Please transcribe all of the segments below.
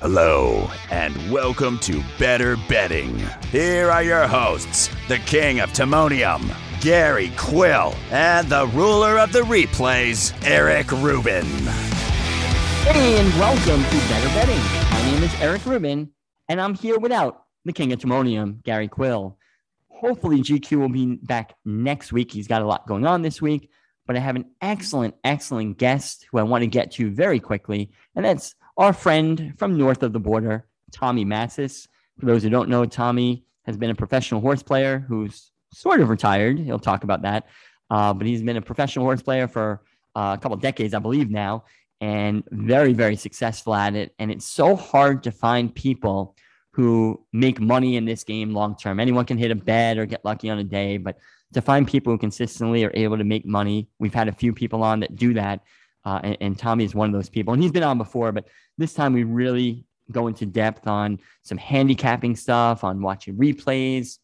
Hello, and welcome to Better Betting. Here are your hosts, the king of Timonium, Gary Quill, and the ruler of the replays, Eric Rubin. Hey, and welcome to Better Betting. My name is Eric Rubin, and I'm here without the king of Timonium, Gary Quill. Hopefully, GQ will be back next week. He's got a lot going on this week, but I have an excellent, excellent guest who I want to get to very quickly, and that's our friend from north of the border, Tommy Massis. For those who don't know, Tommy has been a professional horse player who's sort of retired. He'll talk about that. Uh, but he's been a professional horse player for uh, a couple decades, I believe now, and very, very successful at it. And it's so hard to find people who make money in this game long term. Anyone can hit a bet or get lucky on a day, but to find people who consistently are able to make money, we've had a few people on that do that. Uh, and, and Tommy is one of those people, and he's been on before, but this time we really go into depth on some handicapping stuff, on watching replays.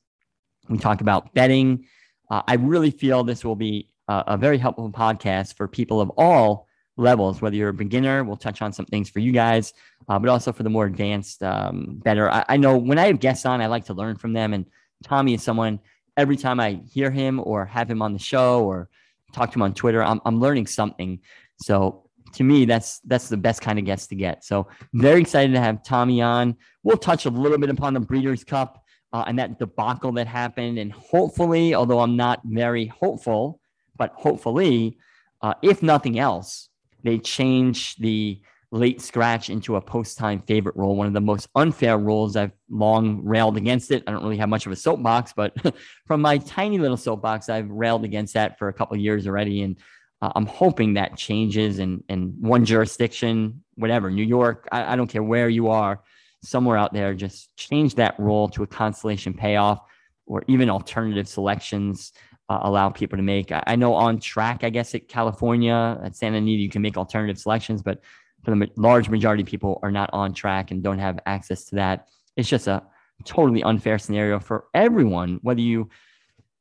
We talk about betting. Uh, I really feel this will be a, a very helpful podcast for people of all levels, whether you're a beginner, we'll touch on some things for you guys, uh, but also for the more advanced, um, better. I, I, know when I have guests on, I like to learn from them. And Tommy is someone, every time I hear him or have him on the show or talk to him on Twitter, I'm, I'm learning something. So to me, that's that's the best kind of guest to get. So very excited to have Tommy on. We'll touch a little bit upon the Breeders' Cup uh, and that debacle that happened, and hopefully, although I'm not very hopeful, but hopefully, uh, if nothing else, they change the late scratch into a post time favorite rule. One of the most unfair rules. I've long railed against it. I don't really have much of a soapbox, but from my tiny little soapbox, I've railed against that for a couple years already, and uh, I'm hoping that changes in, in one jurisdiction, whatever, New York, I, I, don't care where you are, somewhere out there, just change that rule to a consolation payoff or even alternative selections uh, allow people to make. I, I, know on track, I guess at California, at Santa Anita, you can make alternative selections, but for the large majority of people are not on track and don't have access to that. It's just a totally unfair scenario for everyone, whether you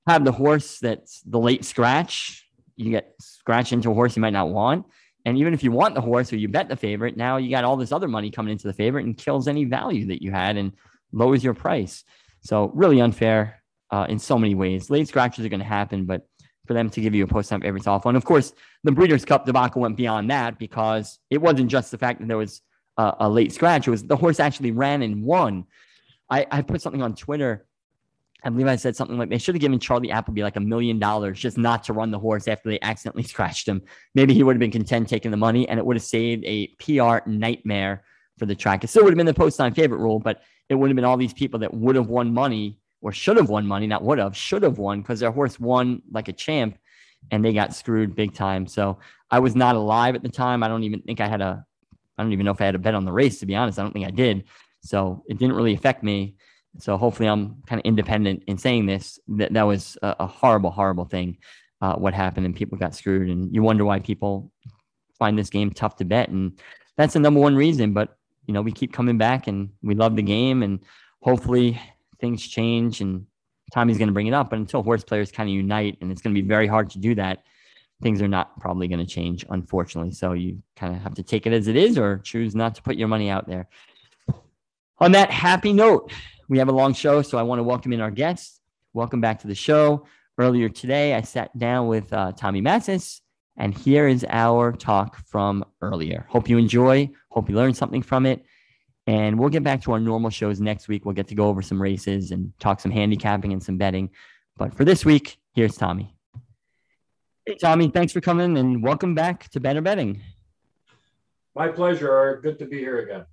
have the horse that's the late scratch you get scratched into a horse you might not want. And even if you want the horse or you bet the favorite, now you got all this other money coming into the favorite and kills any value that you had and lowers your price. So really unfair uh, in so many ways. Late scratches are going to happen, but for them to give you a post time favorite's awful. And of course, the Breeders' Cup debacle went beyond that because it wasn't just the fact that there was a, a late scratch; it was the horse actually ran and won. I, I put something on Twitter I believe I said something like they should have given Charlie Appleby like a million dollars just not to run the horse after they accidentally scratched him. Maybe he would have been content taking the money and it would have saved a PR nightmare for the track. It still would have been the post time favorite rule, but it would have been all these people that would have won money or should have won money, not would have, should have won because their horse won like a champ and they got screwed big time. So I was not alive at the time. I don't even think I had a, I don't even know if I had a bet on the race, to be honest. I don't think I did. So it didn't really affect me. So hopefully I'm kind of independent in saying this. That that was a, a horrible, horrible thing. Uh, what happened and people got screwed, and you wonder why people find this game tough to bet, and that's the number one reason. But you know, we keep coming back, and we love the game, and hopefully things change. And Tommy's going to bring it up, but until horse players kind of unite, and it's going to be very hard to do that. Things are not probably going to change, unfortunately. So you kind of have to take it as it is, or choose not to put your money out there. On that happy note, we have a long show, so I want to welcome in our guests. Welcome back to the show. Earlier today, I sat down with uh, Tommy Massis, and here is our talk from earlier. Hope you enjoy. Hope you learned something from it. And we'll get back to our normal shows next week. We'll get to go over some races and talk some handicapping and some betting. But for this week, here's Tommy. Hey, Tommy, thanks for coming and welcome back to Better Betting. My pleasure. Good to be here again.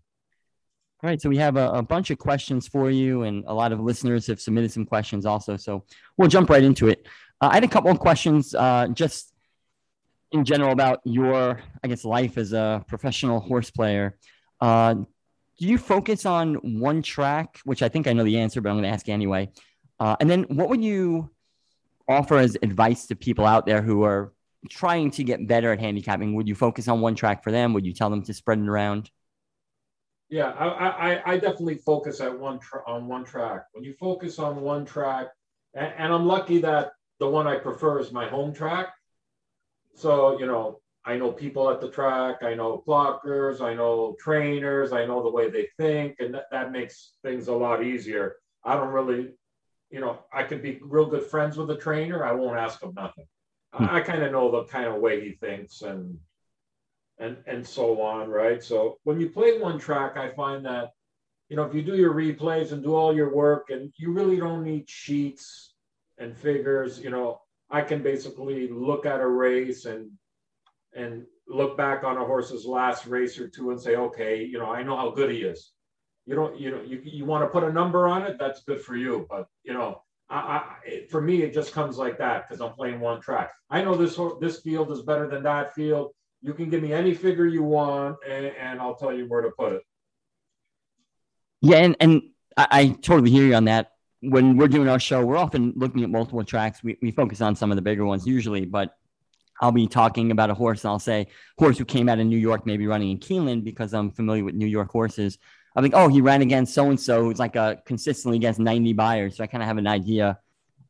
All right, so we have a, a, bunch of questions for you, and a lot of listeners have submitted some questions also. So we'll jump right into it. Uh, I had a couple of questions uh, just in general about your, I guess, life as a professional horse player. Uh, do you focus on one track, which I think I know the answer, but I'm going to ask anyway? Uh, and then what would you offer as advice to people out there who are trying to get better at handicapping? Would you focus on one track for them? Would you tell them to spread it around? Yeah, I, I, I definitely focus at one tra- on one track. When you focus on one track, and, and I'm lucky that the one I prefer is my home track. So you know, I know people at the track, I know clockers, I know trainers, I know the way they think, and that, that makes things a lot easier. I don't really, you know, I could be real good friends with a trainer. I won't ask him nothing. I, Hmm. I kind of know the kind of way he thinks and and and so on, right? So when you play one track, I find that you know if you do your replays and do all your work, and you really don't need sheets and figures, you know, I can basically look at a race and and look back on a horse's last race or two and say, okay, you know, I know how good he is. You don't, you know, you, you want to put a number on it, that's good for you. But you know, I, I for me, it just comes like that because I'm playing one track. I know this this field is better than that field. You can give me any figure you want, and, and I'll tell you where to put it. Yeah, and, and I, I totally hear you on that. When we're doing our show, we're often looking at multiple tracks. We, we focus on some of the bigger ones usually, but I'll be talking about a horse and I'll say horse who came out of New York, maybe running in Keeneland because I'm familiar with New York horses. I think, oh, he ran against so and so who's like a consistently against 90 Beyers. So I kind of have an idea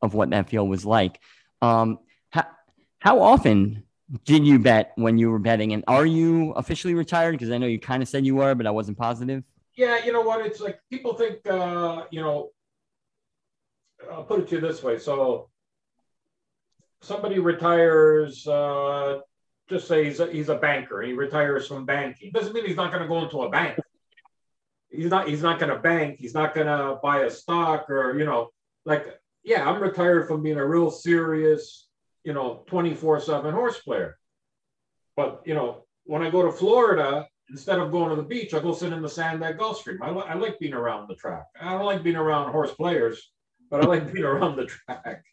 of what that field was like. Um, how, how often did you bet when you were betting? And are you officially retired? Because I know you kind of said you were, but I wasn't positive. Yeah, you know what? It's like people think, uh, you know, I'll put it to you this way. So somebody retires, uh, just say he's a, he's a banker. He retires from banking. Doesn't mean he's not going to go into a bank. He's not. He's not going to bank. He's not going to buy a stock or you know, like yeah, I'm retired from being a real serious, you know, 24/7 horse player. But you know, when I go to Florida, instead of going to the beach, I go sit in the sand at Gulfstream. I, I like being around the track. I don't like being around horse players, but I like being around the track.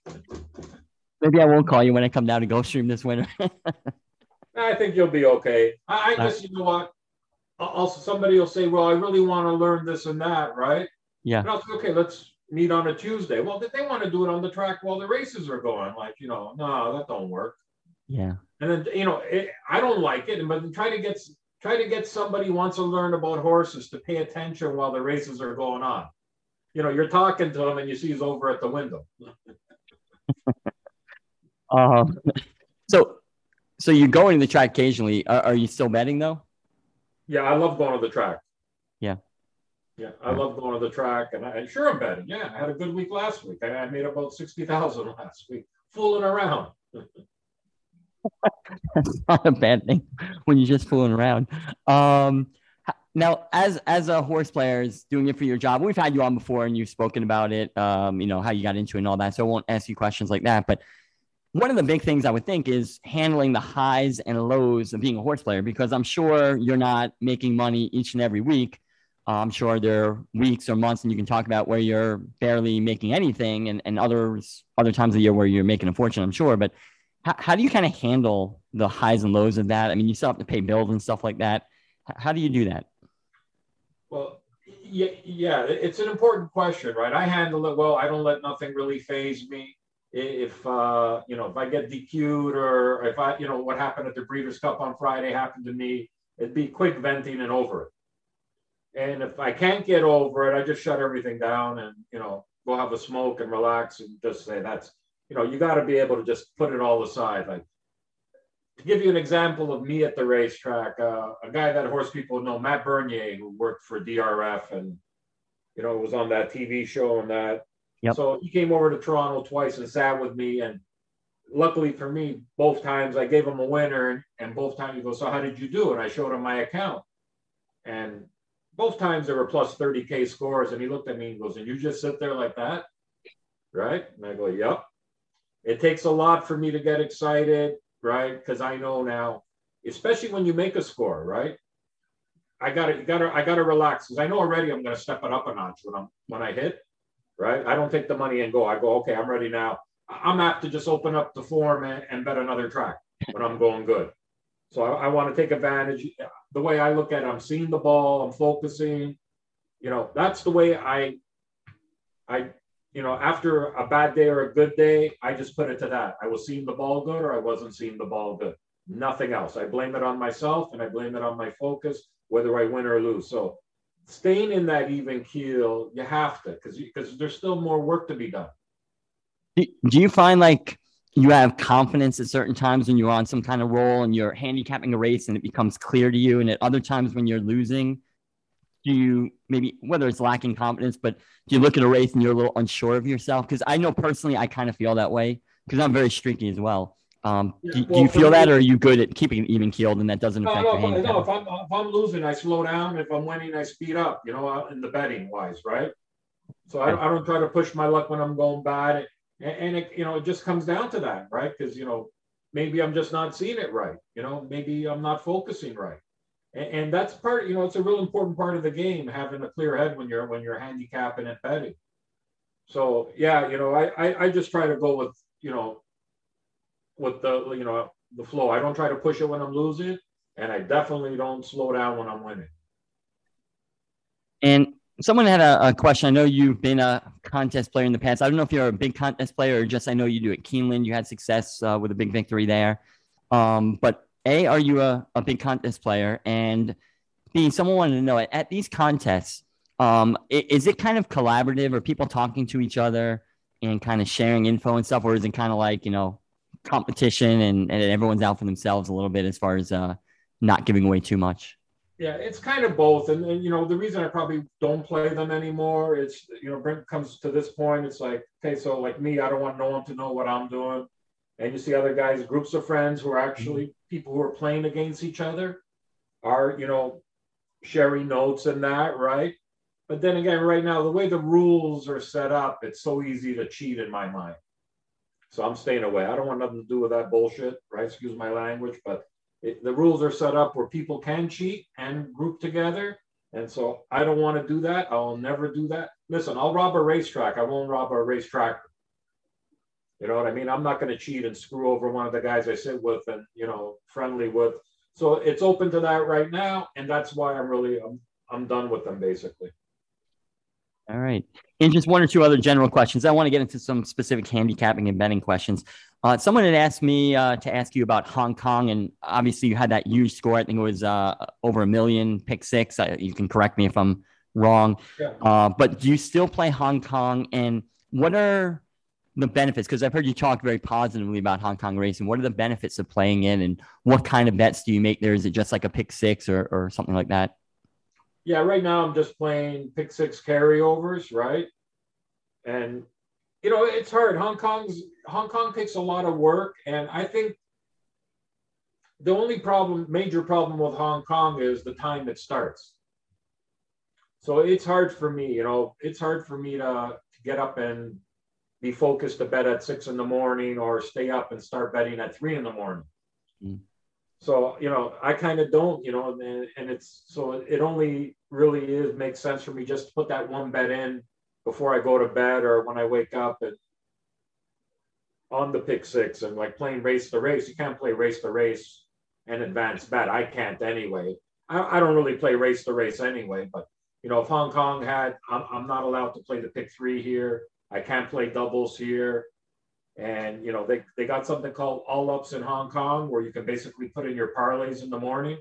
Maybe I won't call you when I come down to Gulfstream this winter. I think you'll be okay. I, I Uh, just, you know what? Also, somebody will say, "Well, I really want to learn this and that," right? Yeah. And I'll say, "Okay, let's meet on a Tuesday." Well, did they want to do it on the track while the races are going. Like, you know, no, that don't work. yeah. And then, you know, it, I don't like it, but try to get try to get somebody who wants to learn about horses to pay attention while the races are going on. You know, you're talking to him and you see he's over at the window. Um, so, so you're going to the track occasionally. Are, are you still betting though? Yeah, I love going to the track. Yeah. Yeah, I love going to the track, and I sure I'm betting. Yeah, I had a good week last week. I, I made about sixty thousand last week, fooling around. That's not a bad thing when you're just fooling around. Um, now, as as a horse player is doing it for your job, we've had you on before and you've spoken about it. Um, you know how you got into it and all that. So I won't ask you questions like that. But one of the big things I would think is handling the highs and lows of being a horse player because I'm sure you're not making money each and every week. Uh, I'm sure there are weeks or months, and you can talk about where you're barely making anything, and, and others other times of the year where you're making a fortune. I'm sure, but how, how do you kind of handle the highs and lows of that? I mean, you still have to pay bills and stuff like that. How do you do that? Well, yeah, yeah, it's an important question, right? I handle it well. I don't let nothing really faze me. If uh, you know, if I get DQ'd or if I, you know, what happened at the Breeders' Cup on Friday happened to me, it'd be quick venting and over it. And if I can't get over it, I just shut everything down and you know, go have a smoke and relax and just say that's, you know, you got to be able to just put it all aside. Like to give you an example of me at the racetrack, uh, a guy that horse people know, Matt Bernier, who worked for DRF and you know was on that TV show and that. Yep. So he came over to Toronto twice and sat with me, and luckily for me, both times I gave him a winner, and, and both times he goes, "So how did you do?" And I showed him my account, and both times there were plus 30k scores, and he looked at me and goes, "And you just sit there like that, right?" And I go, "Yep." It takes a lot for me to get excited right? Because I know now, especially when you make a score, right? I gotta, you gotta, I gotta relax because I know already I'm gonna step it up a notch when I'm when I hit, right? I don't take the money and go. I go, okay, I'm ready now. I'm apt to just open up the form and, and bet another track when I'm going good. So I, I want to take advantage. The way I look at it, I'm seeing the ball, I'm focusing. You know, that's the way I, I you know, after a bad day or a good day, I just put it to that. I was seeing the ball good or I wasn't seeing the ball good. Nothing else. I blame it on myself and I blame it on my focus, whether I win or lose. So staying in that even keel, you have to, because because there's still more work to be done. Do, do you find like you have confidence at certain times when you're on some kind of roll and you're handicapping a race and it becomes clear to you, and at other times when you're losing, do you maybe whether it's lacking confidence, but do you look at a race and you're a little unsure of yourself? Because I know personally, I kind of feel that way because I'm very streaky as well. Um, yeah, do, well, do, you feel that, or are you good at keeping even keeled, and that doesn't no, affect no, your No, if I'm if I'm losing, I slow down. If I'm winning, I speed up. You know, in the betting wise, right? So I, I don't try to push my luck when I'm going bad, and, and it you know it just comes down to that, right? Because you know maybe I'm just not seeing it right. You know, maybe I'm not focusing right, and, and that's part. You know, it's a real important part of the game having a clear head when you're when you're handicapping and betting. So yeah, you know, I, I I just try to go with you know with the you know the flow. I don't try to push it when I'm losing, and I definitely don't slow down when I'm winning. And someone had a, a, question. I know you've been a contest player in the past. I don't know if you're a big contest player or just I know you do at Keeneland. You had success uh, with a big victory there. Um, but A, are you a, a big contest player? And B, someone wanted to know at these contests, um, is it kind of collaborative? Are people talking to each other and kind of sharing info and stuff? Or is it kind of like, you know, competition and, and everyone's out for themselves a little bit as far as uh, not giving away too much? Yeah, it's kind of both. And, and, you know, the reason I probably don't play them anymore is, you know, Brent comes to this point. It's like, okay, so like me, I don't want no one to know what I'm doing. And you see other guys, groups of friends who are actually mm-hmm. people who are playing against each other are, you know, sharing notes and that, right? But then again, right now, the way the rules are set up, it's so easy to cheat in my mind. So I'm staying away. I don't want nothing to do with that bullshit, right? Excuse my language, but it, the rules are set up where people can cheat and group together. And so I don't want to do that. I'll never do that. Listen, I'll rob a racetrack. I won't rob a racetrack. You know what I mean? I'm not going to cheat and screw over one of the guys I sit with and, you know, friendly with. So it's open to that right now. And that's why I'm really, I'm, I'm done with them basically. All right. And just one or two other general questions. I want to get into some specific handicapping and betting questions. Uh, someone had asked me uh, to ask you about Hong Kong, and obviously you had that huge score. I think it was uh, over a million, pick six. you can correct me if I'm wrong. Yeah. Uh, but do you still play Hong Kong? And what are the benefits? Because I've heard you talk very positively about Hong Kong racing. What are the benefits of playing in, and what kind of bets do you make there? Is it just like a pick six or, or something like that? yeah, right now I'm just playing pick six carryovers, right? And you know, it's hard. Hong Kong's Hong Kong takes a lot of work, and I think the only problem, major problem with Hong Kong is the time it starts. So it's hard for me, you know, it's hard for me to, to get up and be focused to bet at six in the morning or stay up and start betting at three in the morning. Mm so you know i kind of don't you know and, and it's so it only really is makes sense for me just to put that one bet in before i go to bed or when i wake up and on the pick six and like playing race to race you can't play race to race and advance bet. I can't anyway. I, I don't really play race to race anyway but you know if hong kong had I'm, I'm not allowed to play the pick three here. I can't play doubles here. And you know, they, they got something called all ups in Hong Kong where you can basically put in your parlays in the morning.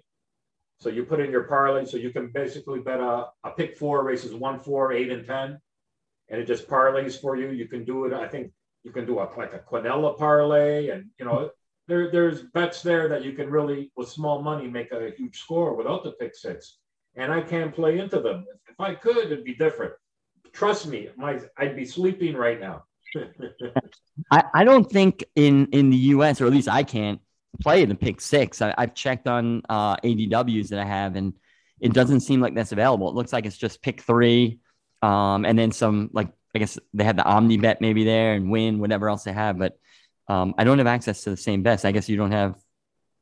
So you put in your parlay, so you can basically bet a, a pick four races one, four, eight, and ten, and it just parlays for you. You can do it. I think you can do a like a Quinella parlay, and you know there there's bets there that you can really with small money make a huge score without the pick six. And I can't play into them. If I could, it'd be different. Trust me, my I'd be sleeping right now. I, I don't think in in the US or at least I can't play the pick six. I, have checked on uh, ADWs that I have, and it doesn't seem like that's available. It looks like it's just pick three, um, and then some like I guess they had the Omni bet maybe there and win whatever else they have, but um, I don't have access to the same bets. I guess you don't have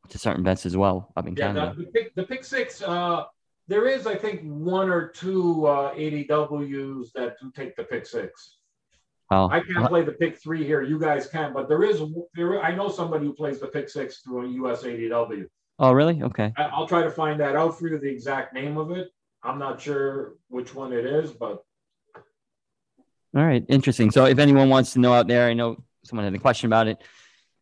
to certain bets as well up in yeah, Canada. The, the, pick, the pick six, uh, there is I think one or two uh, ADWs that do take the pick six. Oh. I can't play the pick three here. You guys can, but there is there. I know somebody who plays the pick six through a US ADW. Oh, really? Okay. I, will try to find that out for you. The exact name of it. I'm not sure which one it is, but. All right, interesting. So, if anyone wants to know out there, I know someone had a question about it.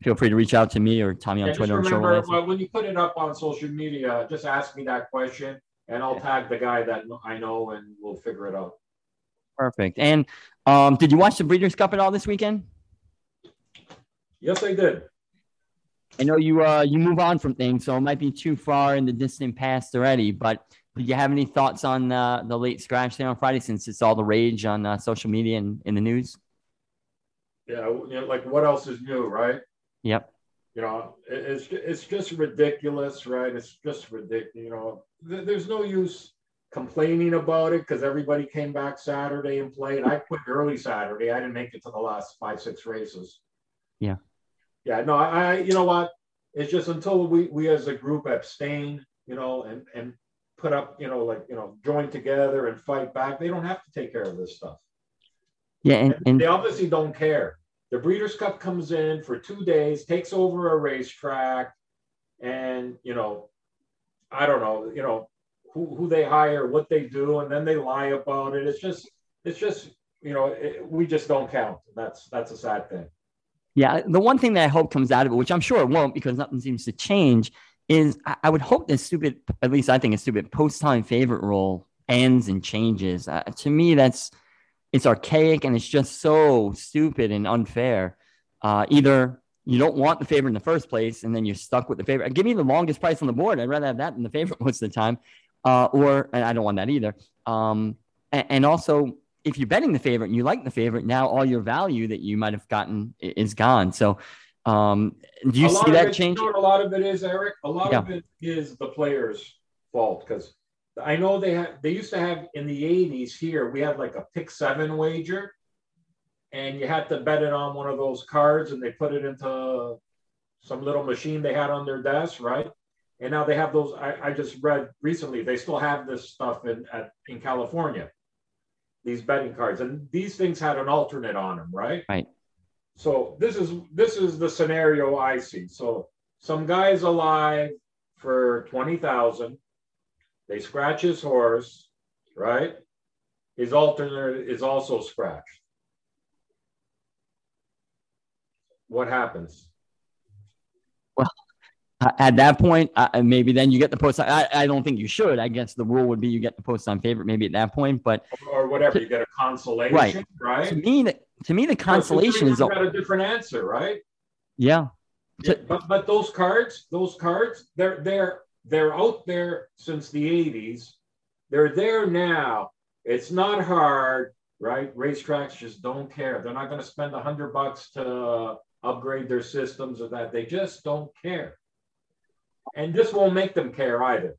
Feel free to reach out to me or Tommy on yeah, Twitter. Just remember, well, when you put it up on social media, just ask me that question, and I'll tag the guy that I know, and we'll figure it out. Perfect. And um, did you watch the Breeders' Cup at all this weekend? Yes, I did. I know you uh you move on from things, so it might be too far in the distant past already. But do you have any thoughts on uh, the late scratch there on Friday, since it's all the rage on uh, social media and in the news? Yeah, you know, like what else is new, right? Yep. You know, it, it's it's just ridiculous, right? It's just ridiculous. You know, th- there's no use complaining about it because everybody came back Saturday and played. I quit early Saturday. I didn't make it to the last five, six races. Yeah. Yeah. No, I, I you know what? It's just until we we as a group abstain, you know, and and put up, you know, like you know, join together and fight back. They don't have to take care of this stuff. Yeah, and, and they obviously don't care. The Breeders' Cup comes in for two days, takes over a racetrack, and you know, I don't know, you know, who, who they hire, what they do, and then they lie about it. It's just, it's just, you know, it, we just don't count. That's that's a sad thing. Yeah, the one thing that I hope comes out of it, which I'm sure it won't because nothing seems to change, is I, I would hope this stupid, at least I think a stupid post time favorite rule ends and changes. Uh, to me, that's it's archaic and it's just so stupid and unfair. Uh, either you don't want the favorite in the first place and then you're stuck with the favorite. Give me the longest price on the board. I'd rather have that than the favorite most of the time. Uh, or, and I don't want that either. Um, and, and, also, if you're betting the favorite and you like the favorite, now all your value that you might have gotten is gone. So, um, do you see that change? You know a lot of it is, Eric? A lot yeah. of it is the player's fault because I know they have they used to have in the 80s here, we had like a pick seven wager, and you had to bet it on one of those cards, and they put it into some little machine they had on their desk, right? And now they have those. I, I just read recently they still have this stuff in at, in California, these betting cards, and these things had an alternate on them, right? Right. So this is this is the scenario I see. So some guy's alive for twenty thousand they scratch his horse, right? His alternate is also scratched. What happens? Well, at that point, uh, uh, maybe then you get the post. I, I don't think you should. I guess the rule would be you get the post on favorite maybe at that point, but or whatever to, you get a consolation, right? right? To me, the, to me, the consolation is got a different answer, right? Yeah. yeah. But but those cards, those cards, they're they're they're out there since the 80s. They're there now. It's not hard, right? Racetracks just don't care. They're not going to spend a hundred bucks to uh, upgrade their systems or that. They just don't care. And this won't make them care either.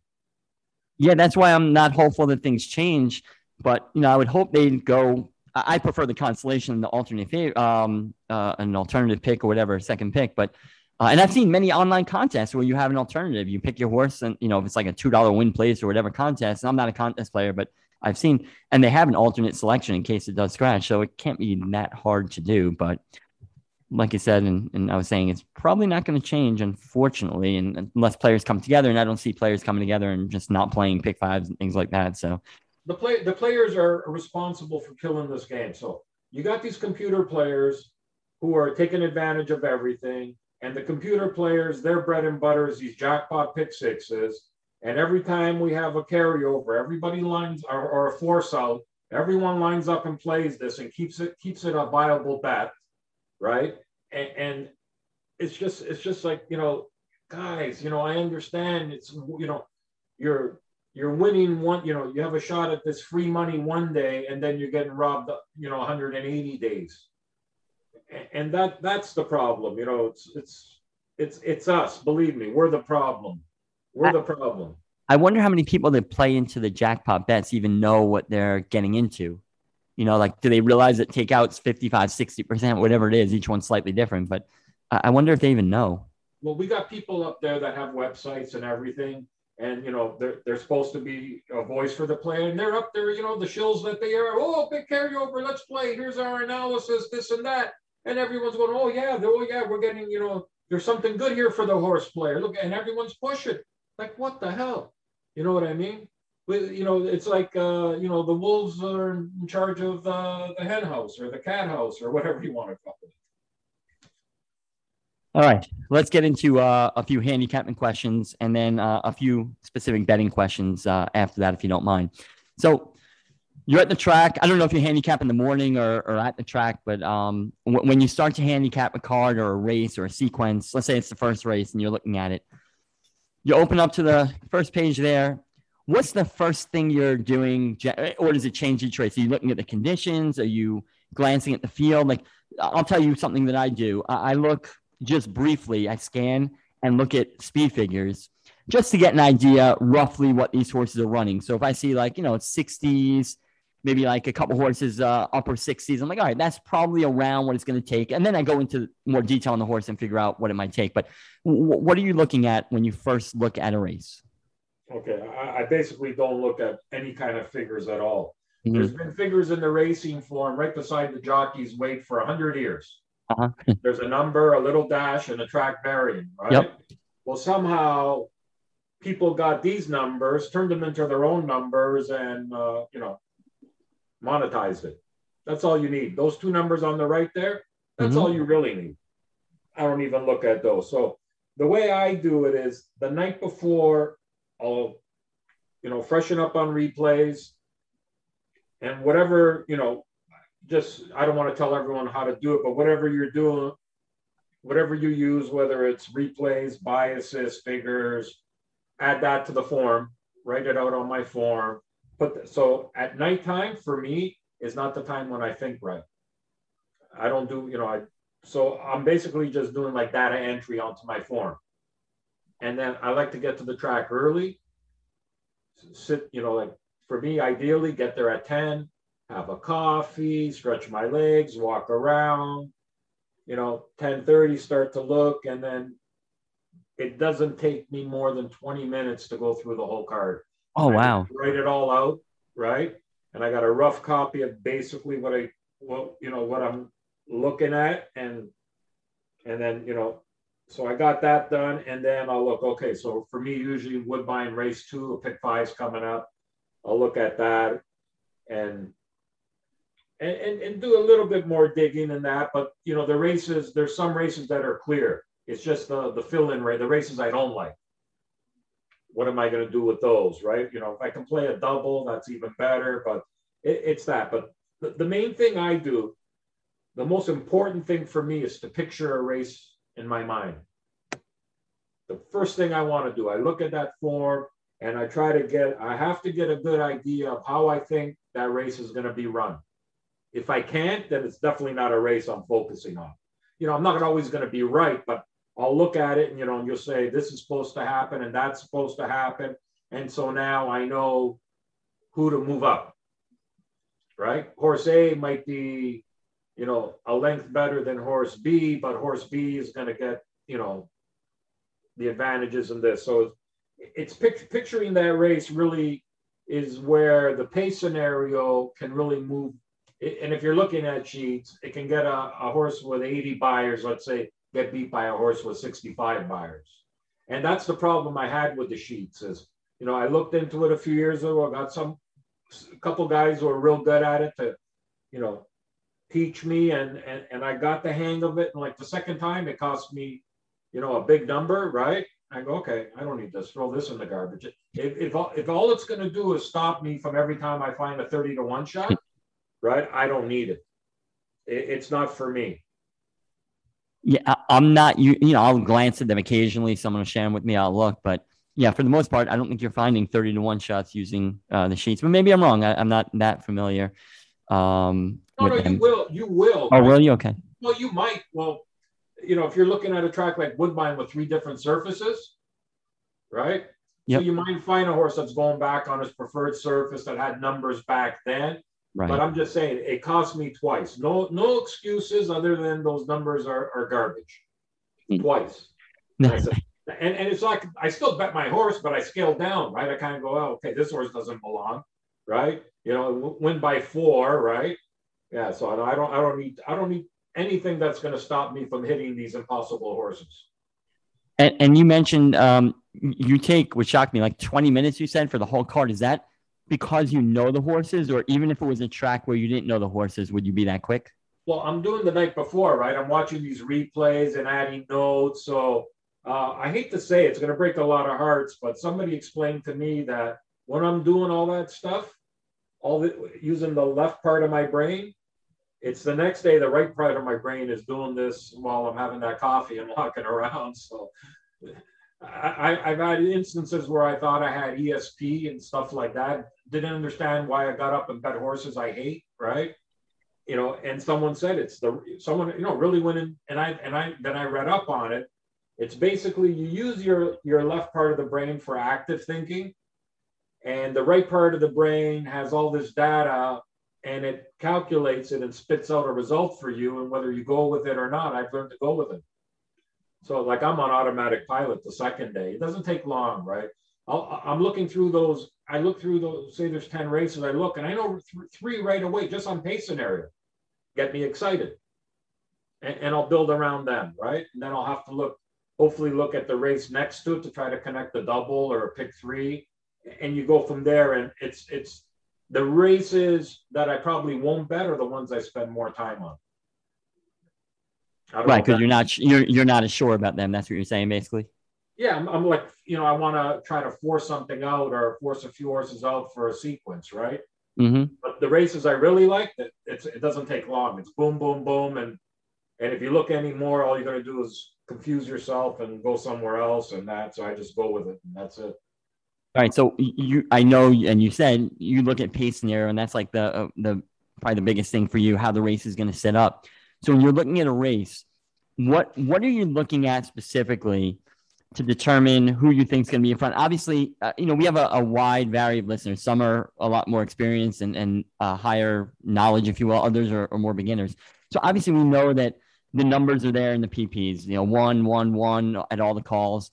Yeah, that's why I'm not hopeful that things change. But you know, I would hope they'd go. I prefer the consolation, the alternate, um, uh, an alternative pick or whatever, second pick. But uh, and I've seen many online contests where you have an alternative. You pick your horse, and you know if it's like a two dollar win place or whatever contest. And I'm not a contest player, but I've seen, and they have an alternate selection in case it does scratch. So it can't be that hard to do. But like you said, and, and I was saying, it's probably not going to change, unfortunately, and unless players come together. And I don't see players coming together and just not playing pick fives and things like that. So the play the players are responsible for killing this game. So you got these computer players who are taking advantage of everything and the computer players, their bread and butter is these jackpot pick sixes. And every time we have a carryover, everybody lines or, or a force out, everyone lines up and plays this and keeps it keeps it a viable bet, right? And, and it's just it's just like you know, guys, you know, I understand it's you know, you're you're winning one, you know, you have a shot at this free money one day, and then you're getting robbed, you know, 180 days and that that's the problem. You know, it's it's it's it's us. Believe me, we're the problem. We're the problem. I wonder how many people that play into the jackpot bets even know what they're getting into. You know, like do they realize that takeout's 55, 60%, whatever it is, each one's slightly different. But I wonder if they even know. Well, we got people up there that have websites and everything. And you know, they're they're supposed to be a voice for the player, and they're up there, you know, the shills that they are, oh, big carryover, let's play. Here's our analysis, this and that and everyone's going, oh yeah, oh yeah, we're getting, you know, there's something good here for the horse player. Look, and everyone's pushing. Like, what the hell? You know what I mean? You know, it's like, uh, you know, the wolves are in charge of uh, the hen house or the cat house or whatever you want to call it. All right, let's get into uh, a few handicapping questions and then uh, a few specific betting questions uh, after that, if you don't mind. So, you're at the track. I don't know if you handicap in the morning or, or at the track, but um, w- when you start to handicap a card or a race or a sequence, let's say it's the first race and you're looking at it, you open up to the first page there. What's the first thing you're doing, or does it change each race? Are you looking at the conditions? Are you glancing at the field? Like, I'll tell you something that I do. I look just briefly, I scan and look at speed figures just to get an idea roughly what these horses are running. So if I see like, you know, it's 60s, maybe like a couple horses uh, upper 60s, I'm like, all right, that's probably around what it's going to take. And then I go into more detail on the horse and figure out what it might take. But w- what are you looking at when you first look at a race? Okay, I, I basically don't look at any kind of figures at all. Mm-hmm. There's been figures in the racing form right beside the jockey's weight for 100 years. Uh-huh. There's a number, a little dash, and a track variant, right? Yep. Well, somehow people got these numbers, turned them into their own numbers, and uh, you know, monetized it. That's all you need. Those two numbers on the right there. That's mm-hmm. all you really need. I don't even look at those. So the way I do it is the night before, I'll, you know, freshen up on replays, and whatever you know, just I don't want to tell everyone how to do it, but whatever you're doing, whatever you use, whether it's replays, biases, figures, add that to the form, write it out on my form. Put the, so at nighttime for me is not the time when I think right. I don't do, you know, I so I'm basically just doing like data entry onto my form. And then I like to get to the track early. Sit, you know, like for me, ideally get there at 10, have a coffee, stretch my legs, walk around, you know, 10:30 start to look, and then it doesn't take me more than 20 minutes to go through the whole card. Oh wow. Write it all out, right? And I got a rough copy of basically what I what you know what I'm looking at and and then you know so I got that done and then I'll look okay so for me usually Woodbine race 2 a pick 5's coming up I'll look at that and and, and, and do a little bit more digging in that but you know the races there's some races that are clear it's just the, the fill in rate, the races I don't like. What am I going to do with those, right? You know, if I can play a double, that's even better, but it, it's that. But the, the main thing I do, the most important thing for me is to picture a race in my mind. The first thing I want to do, I look at that form and I try to get, I have to get a good idea of how I think that race is going to be run. If I can't, then it's definitely not a race I'm focusing on. You know, I'm not always going to be right, but I'll look at it and, you know, and you'll say, this is supposed to happen and that's supposed to happen. And so now I know who to move up, right? Horse A might be, you know, a length better than horse B, but horse B is going to get, you know, the advantages in this. So it's pic- picturing that race really is where the pace scenario can really move. And if you're looking at sheets, it can get a, a horse with 80 Beyers, let's say, get beat by a horse with 65 Beyers. And that's the problem I had with the sheets is, you know, I looked into it a few years ago. I got some, a couple guys who are real good at it to, you know, teach me and, and, and I got the hang of it. And like the second time it cost me, you know, a big number, right? I go, okay, I don't need this. Throw this in the garbage. If, if, if all it's going to do is stop me from every time I find a 30 to 1 shot, right? I don't need it. it it's not for me. Yeah, I'm not. You, you know, I'll glance at them occasionally. Someone will share them with me. I'll look, but yeah, for the most part, I don't think you're finding 30 to one shots using uh, the sheets. But maybe I'm wrong. I, am not that familiar. Um, no, no, them. you will. You will. Oh, will you? Okay. Well, you might. Well, you know, if you're looking at a track like Woodbine with three different surfaces, right? Yep. So you might find a horse that's going back on his preferred surface that had numbers back then. Right. But I'm just saying it cost me twice. No, no excuses other than those numbers are, are garbage. Mm. Twice. and, and, and it's like I still bet my horse, but I scaled down, right? I kind of go, oh, okay, this horse doesn't belong, right? You know, win by four, right? Yeah. So I don't, I don't need, I don't need anything that's going to stop me from hitting these impossible horses. And, and you mentioned um, you take, which shocked me, like 20 minutes. You said for the whole card. Is that because you know the horses, or even if it was a track where you didn't know the horses, would you be that quick? Well, I'm doing the night before, right? I'm watching these replays and adding notes. So uh, I hate to say it's going to break a lot of hearts, but somebody explained to me that when I'm doing all that stuff, all the using the left part of my brain. It's the next day the right part of my brain is doing this while I'm having that coffee and walking around. So I, have had instances where I thought I had ESP and stuff like that. Didn't understand why I got up and bet horses I hate, right? You know, and someone said it's the someone you know really went in and I and I then I read up on it. It's basically you use your your left part of the brain for active thinking, and the right part of the brain has all this data and it calculates it and spits out a result for you. And whether you go with it or not, I've learned to go with it. So like I'm on automatic pilot the second day. It doesn't take long, right? i am looking through those. I look through those. Say there's ten races. I look and I know th- three right away just on pace scenario. Get me excited, and, and I'll build around them, right? And then I'll have to look. Hopefully, look at the race next to it to try to connect the double or a pick three, and you go from there. And it's it's the races that I probably won't bet are the ones I spend more time on. Right, because you're not you're you're not as sure about them. That's what you're saying, basically. Yeah, I'm, I'm like you know I want to try to force something out or force a few horses out for a sequence, right? Mm-hmm. But the races I really like, it, it's it doesn't take long. It's boom, boom, boom, and and if you look anymore, all you're gonna do is confuse yourself and go somewhere else, and that. So I just go with it, and that's it. All right. So you, I know, and you said you look at pace scenario, and that's like the uh, the probably the biggest thing for you, how the race is going to set up. So when you're looking at a race, what what are you looking at specifically to determine who you think is going to be in front? Obviously, uh, you know we have a, a, wide variety of listeners. Some are a lot more experienced and and uh, higher knowledge, if you will. Others are, are more beginners. So obviously, we know that the numbers are there in the PPs. You know, one, one, one at all the calls.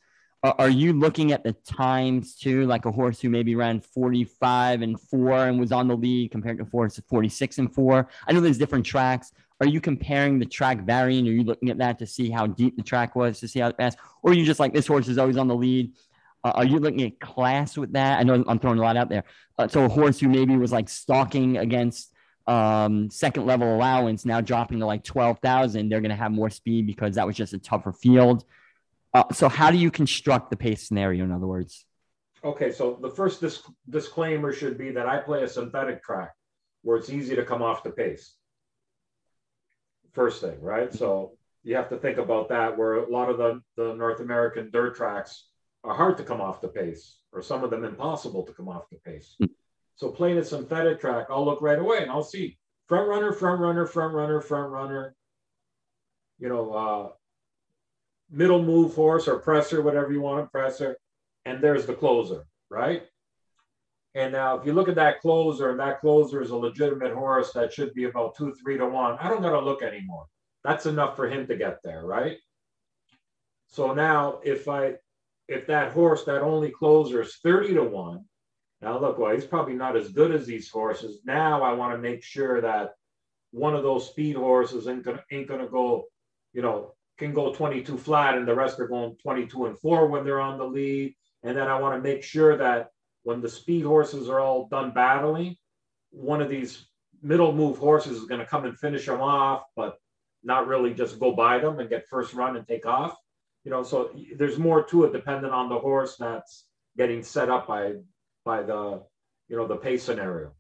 Are you looking at the times too, like a horse who maybe ran 45 and four and was on the lead compared to horse 46 and four? I know there's different tracks. Are you comparing the track variant? Are you looking at that to see how deep the track was to see how fast? Or are you just like this horse is always on the lead? Uh, are you looking at class with that? I know I'm throwing a lot out there. Uh, so a horse who maybe was like stalking against um, second level allowance now dropping to like 12,000, they're going to have more speed because that was just a tougher field. Uh, so how do you construct the pace scenario? In other words. Okay, so the first disc- disclaimer should be that I play a synthetic track where it's easy to come off the pace. First thing, right? So you have to think about that. Where a lot of the, the North American dirt tracks are hard to come off the pace, or some of them impossible to come off the pace. Mm. So playing a synthetic track, I'll look right away and I'll see front runner, front runner, front runner, front runner. You know, uh, middle move horse or presser, whatever you want, to presser, and there's the closer, right? And now, if you look at that closer, and that closer is a legitimate horse that should be about two, three to one, I don't got to look anymore. That's enough for him to get there, right? So now, if I, if that horse, that only closer is 30 to one, now look, well, he's probably not as good as these horses. Now I want to make sure that one of those speed horses ain't gonna, ain't gonna go, you know, can go 22 flat and the rest are going 22 and four when they're on the lead. And then I want to make sure that when the speed horses are all done battling, one of these middle move horses is going to come and finish them off, but not really just go by them and get first run and take off. You know, so there's more to it depending on the horse that's getting set up by by the you know the pace scenario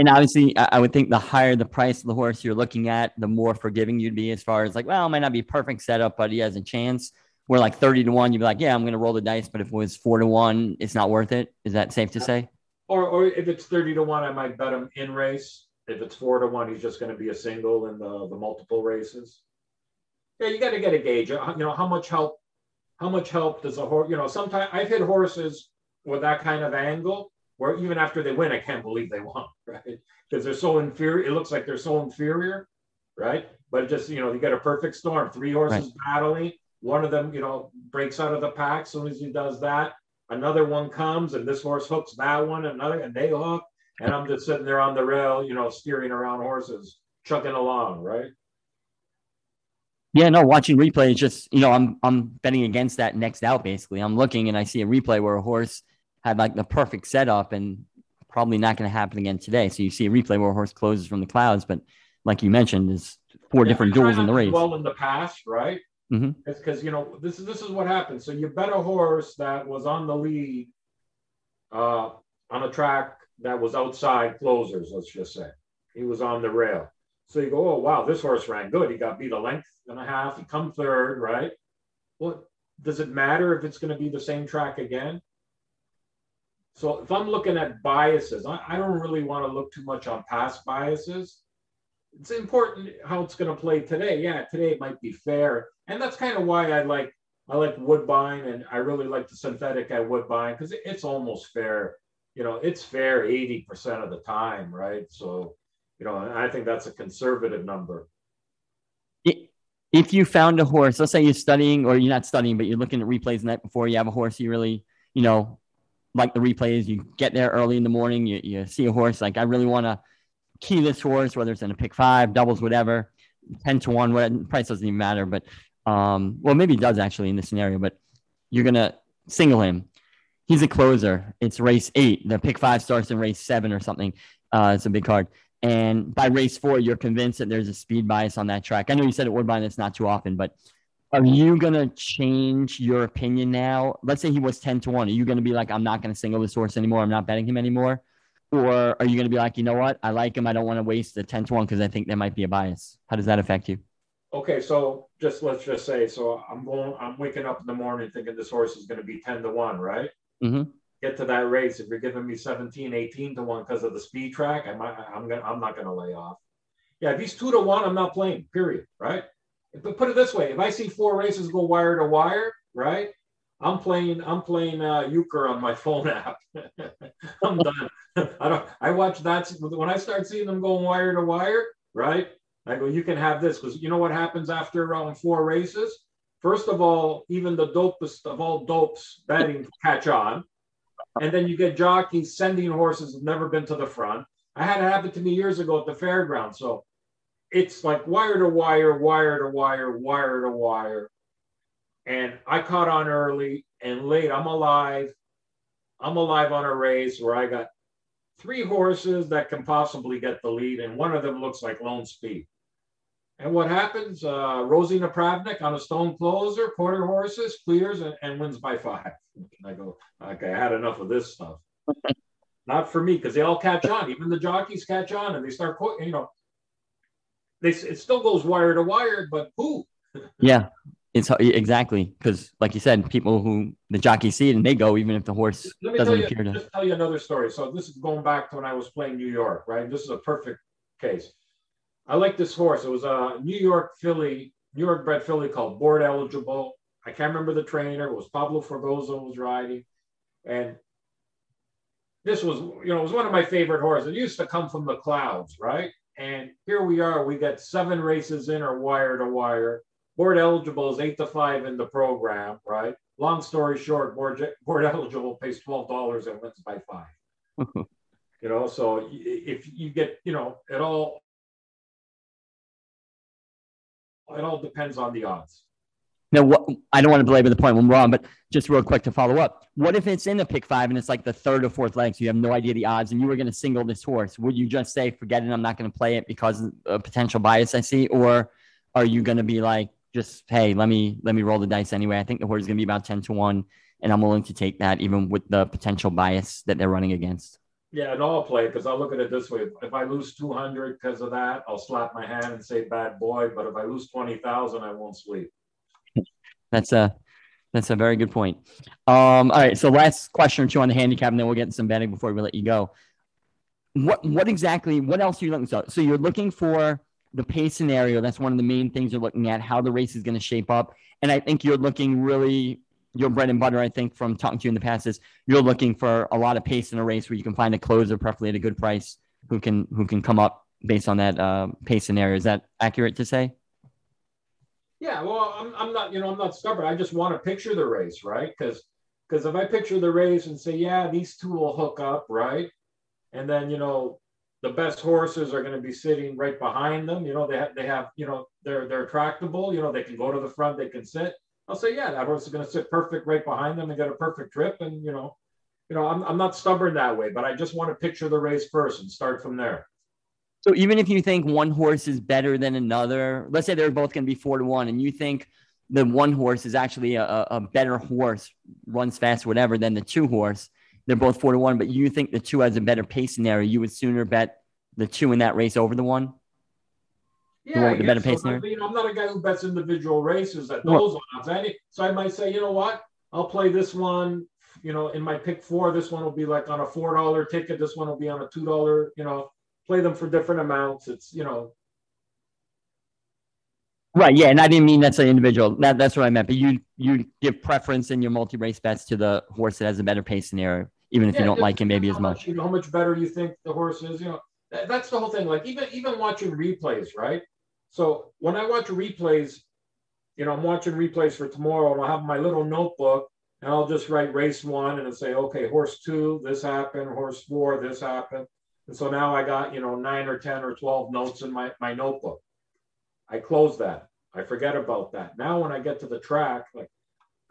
and obviously, I would think the higher the price of the horse you're looking at, the more forgiving you'd be as far as like, well, it might not be perfect setup, but he has a chance. Where like 30 to one, you'd be like, yeah, I'm going to roll the dice. But if it was four to one, it's not worth it. Is that safe to say? Or, or if it's 30 to one, I might bet him in race. If it's four to one, he's just going to be a single in the, the multiple races. Yeah, you got to get a gauge. Uh, you know, how much help, how much help does a horse, you know, sometimes I've hit horses with that kind of angle where even after they win, I can't believe they won, right? Because they're so inferior. It looks like they're so inferior, right? But just, you know, you get a perfect storm, three horses right. battling. One of them, you know, breaks out of the pack. As soon as he does that, another one comes and this horse hooks that one, another, and they hook. And I'm just sitting there on the rail, you know, steering around horses, chugging along, right? Yeah, no, watching replay is just, you know, I'm I'm betting against that next out basically. I'm looking and I see a replay where a horse had like the perfect setup and probably not going to happen again today. So you see a replay where a horse closes from the clouds, but like you mentioned, there's four yeah, different duels in the race. Well, in the past, right? Mm-hmm. It's because you know this is this is what happens. So you bet a horse that was on the lead uh, on a track that was outside closers, let's just say. He was on the rail. So you go, oh, wow, this horse ran good. He got beat a length and a half. He come third, right? Well, does it matter if it's going to be the same track again? So if I'm looking at biases, I, I don't really want to look too much on past biases. It's important how it's going to play today. Yeah, today it might be fair, and that's kind of why I like I like Woodbine, and I really like the synthetic at Woodbine because it, it's almost fair. You know, it's fair 80% of the time, right? So, you know, I think that's a conservative number. If you found a horse, let's say you're studying or you're not studying, but you're looking at replays the night before, you have a horse you really, you know, like the replays, you get there early in the morning, you, you see a horse, like I really want to key this horse, whether it's in a pick five, doubles, whatever, 10 to one, what price doesn't even matter, but um, well, maybe it does actually in this scenario, but you're gonna single him. He's a closer. It's race eight. The pick five starts in race seven or something. Uh, it's a big card. And by race four, you're convinced that there's a speed bias on that track. I know you said it Woodbine, it's not too often, but are you gonna change your opinion now? Let's say he was 10 to 1. Are you gonna be like, I'm not gonna single this horse anymore, I'm not betting him anymore? Or are you gonna be like, you know what? I like him, I don't want to waste the 10 to 1 because I think there might be a bias. How does that affect you? Okay, so just let's just say, so I'm going, I'm waking up in the morning thinking this horse is going to be 10 to 1, right? Mm-hmm. Get to that race. If you're giving me 17, 18 to 1 because of the speed track, I might, I'm gonna, I'm not gonna lay off. Yeah, if he's two to one, I'm not playing, period. Right? But put it this way: if I see four races go wire to wire, right? I'm playing, I'm playing uh euchre on my phone app. I'm done. I don't I watch that when I start seeing them going wire to wire, right? I go, you can have this because you know what happens after around four races? First of all, even the dopest of all dopes betting catch on. And then you get jockeys sending horses that never been to the front. I had it happen to me years ago at the fairground. So it's like wire to wire, wire to wire, wire to wire. And I caught on early and late. I'm alive. I'm alive on a race where I got three horses that can possibly get the lead, and one of them looks like Lone Speed. And what happens? Uh, Rosie Napravnik on a stone closer, quarter horses, clears, and, and wins by five. And I go, okay, I had enough of this stuff. Not for me, because they all catch on. Even the jockeys catch on, and they start, you know, they, it still goes wire to wire, but who? yeah, it's exactly because, like you said, people who the jockey see it and they go, even if the horse Let me doesn't tell you, appear to. Just tell you another story. So this is going back to when I was playing New York, right? This is a perfect case. I like this horse. It was a New York filly, New York bred filly called Board Eligible. I can't remember the trainer. It was Pablo Fragoso was riding, and this was, you know, it was one of my favorite horses. It used to come from the clouds, right? And here we are. We got seven races in or wire to wire. Board eligible is eight to five in the program, right? Long story short, board, board eligible pays twelve dollars and wins by five. you know, so if you get, you know, it all it all depends on the odds. Now, what, I don't want to belabor the point when we're wrong, but just real quick to follow up. What if it's in the pick five and it's like the third or fourth leg, so you have no idea the odds, and you were going to single this horse? Would you just say, forget it, I'm not going to play it because of a potential bias I see? Or are you going to be like, just, hey, let me let me roll the dice anyway? I think the horse is going to be about 10 to 1, and I'm willing to take that even with the potential bias that they're running against. Yeah, and I'll play because I'll look at it this way. If I lose 200 because of that, I'll slap my hand and say bad boy. But if I lose 20,000, I won't sleep. That's a that's a very good point. Um, all right, so last question or two on the handicap, and then we'll get some betting before we let you go. What what exactly? What else are you looking for? So you're looking for the pace scenario. That's one of the main things you're looking at. How the race is going to shape up, and I think you're looking really your bread and butter, I think, from talking to you in the past is you're looking for a lot of pace in a race where you can find a closer, preferably at a good price, who can who can come up based on that uh, pace scenario. Is that accurate to say? Yeah, well, I'm, I'm not, you know, I'm not stubborn. I just want to picture the race, right? Because because if I picture the race and say, yeah, these two will hook up, right? And then, you know, the best horses are going to be sitting right behind them. You know, they have, they have, you know, they're they're tractable. You know, they can go to the front, they can sit. I'll say, yeah, that horse is going to sit perfect right behind them and get a perfect trip. And, you know, you know, I'm, I'm not stubborn that way, but I just want to picture the race first and start from there. So even if you think one horse is better than another, let's say they're both going to be four to one, and you think the one horse is actually a, a better horse, runs fast, whatever, than the two horse, they're both four to one, but you think the two has a better pace scenario. You would sooner bet the two in that race over the one. Yeah, the better pace so. you know, I'm not a guy who bets individual races at those well, odds. I, so I might say, you know what, I'll play this one. You know, in my pick four, this one will be like on a four dollar ticket. This one will be on a two dollar. You know, play them for different amounts. It's you know. Right. Yeah, and I didn't mean that's an individual. That, that's what I meant. But you you give preference in your multi race bets to the horse that has a better pace scenario, even if yeah, you don't like him maybe as much. You know, how much better you think the horse is. You know, that, that's the whole thing. Like even even watching replays, right? So when I watch replays, you know, I'm watching replays for tomorrow, and I'll have my little notebook, and I'll just write race one and I'll say, okay, horse two, this happened, horse four, this happened. And so now I got, you know, nine or 10 or 12 notes in my, my notebook. I close that. I forget about that. Now when I get to the track, like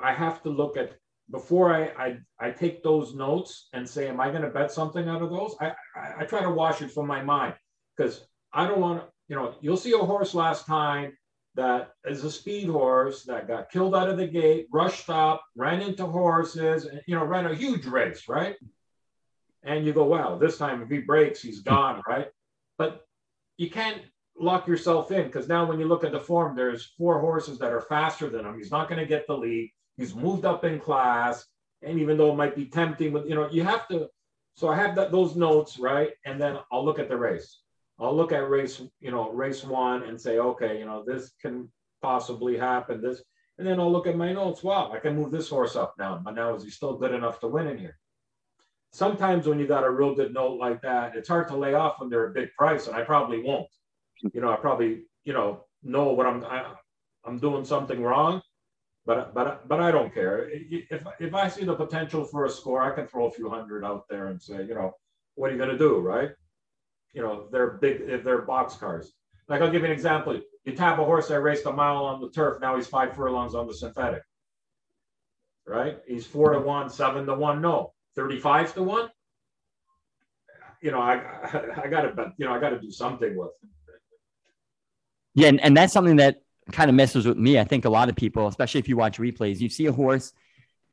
I have to look at before I I, I take those notes and say, am I going to bet something out of those? I, I, I try to wash it from my mind because I don't want to you know, you'll see a horse last time that is a speed horse that got killed out of the gate, rushed up, ran into horses, and, you know, ran a huge race, right? And you go, wow, this time if he breaks, he's gone, right? But you can't lock yourself in because now when you look at the form, there's four horses that are faster than him. He's not going to get the lead. He's moved up in class. And even though it might be tempting, but you know, you have to. So I have that those notes, right? And then I'll look at the race. I'll look at race, you know, race one and say, okay, you know, this can possibly happen. This, and then I'll look at my notes. Wow, I can move this horse up now. But now is he still good enough to win in here? Sometimes when you got a real good note like that, it's hard to lay off when they're a big price, and I probably won't. You know, I probably, you know, know what I'm. I, I'm doing something wrong, but but but I don't care. If if I see the potential for a score, I can throw a few hundred out there and say, you know, what are you going to do, right? you know, they're big, if they're box cars. Like I'll give you an example. You tap a horse that raced a mile on the turf. Now he's five furlongs on the synthetic. Right? He's four to one, seven to one. No, 35 to one. You know, I I, gotta you know, I gotta do something with him. Yeah, and, and that's something that kind of messes with me. I think a lot of people, especially if you watch replays, you see a horse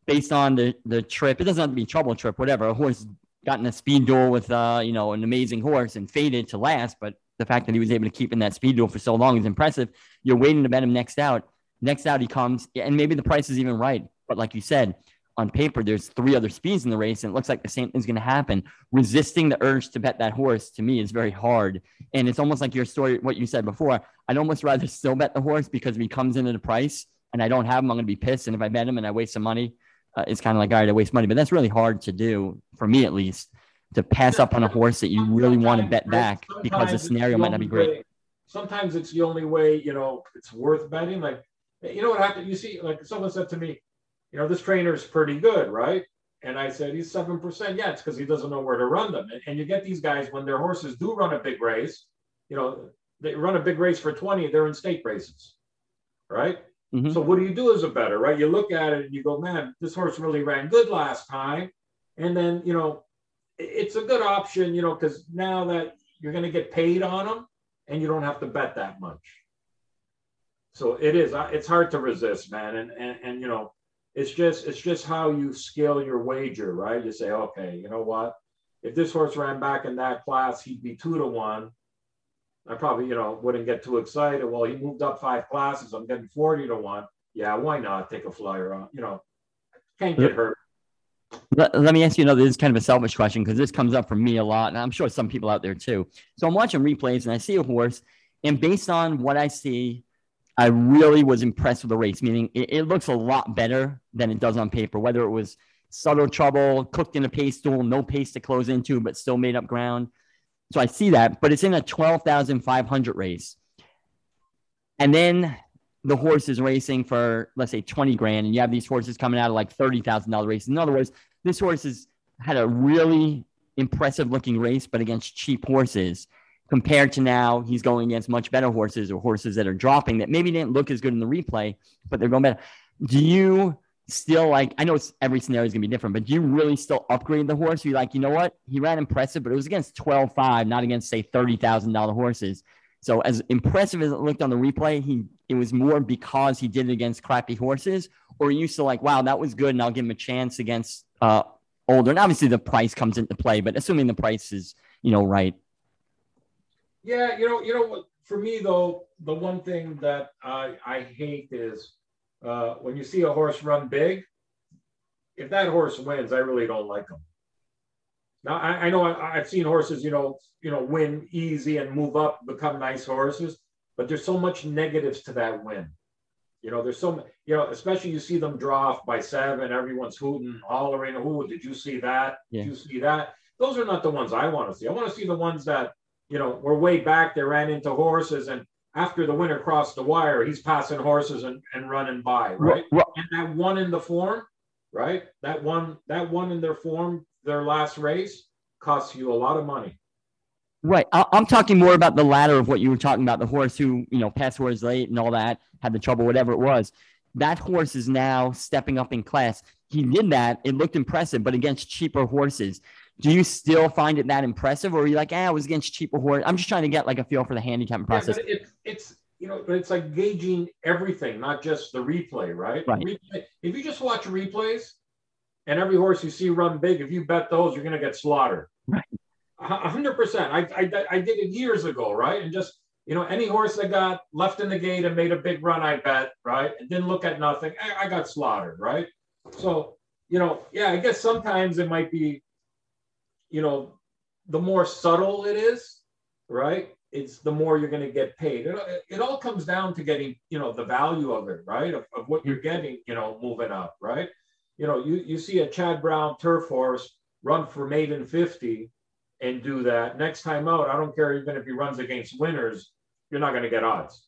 based on the, the trip. It doesn't have to be trouble trip, whatever. A horse got in a speed duel with uh, you know an amazing horse and faded to last. But the fact that he was able to keep in that speed duel for so long is impressive. You're waiting to bet him next out. Next out he comes, and maybe the price is even right. But like you said, on paper, there's three other speeds in the race, and it looks like the same thing's going to happen. Resisting the urge to bet that horse to me is very hard, and it's almost like your story, what you said before. I'd almost rather still bet the horse because if he comes into the price and I don't have him, I'm going to be pissed. And if I bet him and I waste some money, uh, it's kind of like, all right, I waste money. But that's really hard to do for me, at least, to pass up on a horse that you really want to bet back because the scenario might not be great. Way, sometimes it's the only way, you know, it's worth betting. Like, you know what happened? You see, like someone said to me, you know, this trainer is pretty good, right? And I said, he's 7%. Yeah, it's because he doesn't know where to run them. And, and you get these guys when their horses do run a big race, you know, they run a big race for 20, they're in state races, right? Mm-hmm. So what do you do as a better, right? You look at it and you go, man, this horse really ran good last time. And then, you know, it's a good option, you know, because now that you're going to get paid on them and you don't have to bet that much. So it is, it's hard to resist, man. And, and, and, you know, it's just, it's just how you scale your wager, right? You say, okay, you know what? If this horse ran back in that class, he'd be two to one. I probably, you know, wouldn't get too excited. Well, he moved up five classes. I'm getting 40 to one. Yeah, why not take a flyer on? You know, can't get hurt. Let, let me ask you another. This is kind of a selfish question because this comes up for me a lot, and I'm sure some people out there too. So I'm watching replays and I see a horse, and based on what I see, I really was impressed with the race. Meaning, it, it looks a lot better than it does on paper. Whether it was subtle trouble, cooked in a pace duel, no pace to close into, but still made up ground so I see that, but it's in a 12,500 race. And then the horse is racing for, let's say, 20 grand, and you have these horses coming out of like $30,000 races. In other words, this horse has had a really impressive looking race, but against cheap horses compared to now he's going against much better horses or horses that are dropping that maybe didn't look as good in the replay, but they're going better. Do you still like I know every scenario is gonna be different, but do you really still upgrade the horse? You're like, you know what? He ran impressive, but it was against 12-5, not against say thirty thousand dollar horses. So as impressive as it looked on the replay, he it was more because he did it against crappy horses, or you still like, wow, that was good, and I'll give him a chance against uh, older, and obviously the price comes into play. But assuming the price is you know right. Yeah, you know, you know what? For me though, the one thing that I I hate is uh, when you see a horse run big. If that horse wins, I really don't like him. Now I, I know I, have seen horses, you know, you know, win easy and move up, become nice horses, but there's so much negatives to that win. You know, there's so you know, especially you see them draw off by seven, everyone's hooting, hollering, "Who did you see that? Yeah. Did you see that?" Those are not the ones I want to see. I want to see the ones that you know we're way back. They ran into horses, and after the winner crossed the wire, he's passing horses and, and running by, right? Well, and that one in the form, right? That one, that one in their form, their last race, costs you a lot of money. Right. I'm talking more about the latter of what you were talking about, the horse who, you know, passed horse late and all that, had the trouble, whatever it was. That horse is now stepping up in class. He did that. It looked impressive, but against cheaper horses. Do you still find it that impressive, or are you like, ah, I was against cheaper horse? I'm just trying to get like a feel for the handicapping process. Yeah, it's it's you know, it's like gauging everything, not just the replay, right? Right. Replay, if you just watch replays and every horse you see run big, if you bet those, you're going to get slaughtered. Right. hundred percent. I, I I did it years ago, right? And just you know, any horse that got left in the gate and made a big run, I bet, right? And didn't look at nothing. I, I got slaughtered, right? So you know, yeah, I guess sometimes it might be you know, the more subtle it is, right? It's the more you're going to get paid. It, it all comes down to getting, you know, the value of it, right? Of, of what you're getting, you know, moving up, right? You know, you, you see a Chad Brown turf horse run for maiden 50 and do that. Next time out, I don't care even if he runs against winners, you're not going to get odds.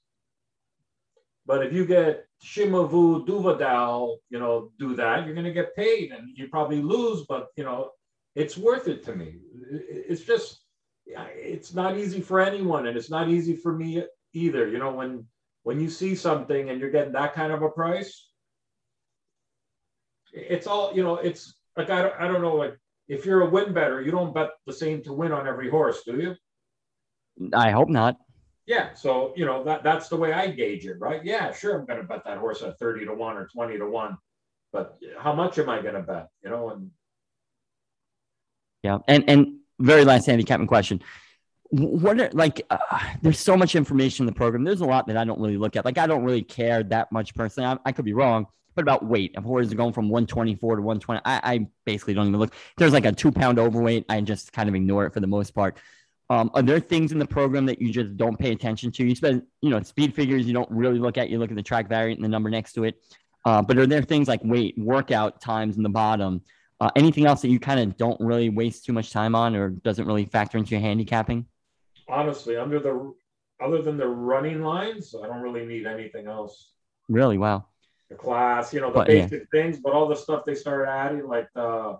But if you get Shimavu Duvadal, you know, do that, you're going to get paid and you probably lose, but, you know, it's worth it to me. It's just, it's not easy for anyone, and it's not easy for me either. You know, when when you see something and you're getting that kind of a price, it's all you know. It's like I don't, I don't know. Like if you're a win better, you don't bet the same to win on every horse, do you? I hope not. Yeah, so you know that that's the way I gauge it, right? Yeah, sure, I'm going to bet that horse at thirty to one or twenty to one, but how much am I going to bet? You know, and yeah, and and very last handicapping question. What are like? Uh, there's so much information in the program. There's a lot that I don't really look at. Like I don't really care that much personally. I, I could be wrong, but about weight, if horses going from 124 to 120, I, I basically don't even look. there's like a two pound overweight, I just kind of ignore it for the most part. Um, are there things in the program that you just don't pay attention to? You spend, you know, speed figures you don't really look at. You look at the track variant and the number next to it. Uh, but are there things like weight, workout times in the bottom, uh, anything else that you kind of don't really waste too much time on or doesn't really factor into your handicapping? Honestly, under the other than the running lines, I don't really need anything else. Really? Wow. The class, you know, the but, basic yeah. things, but all the stuff they started adding, like the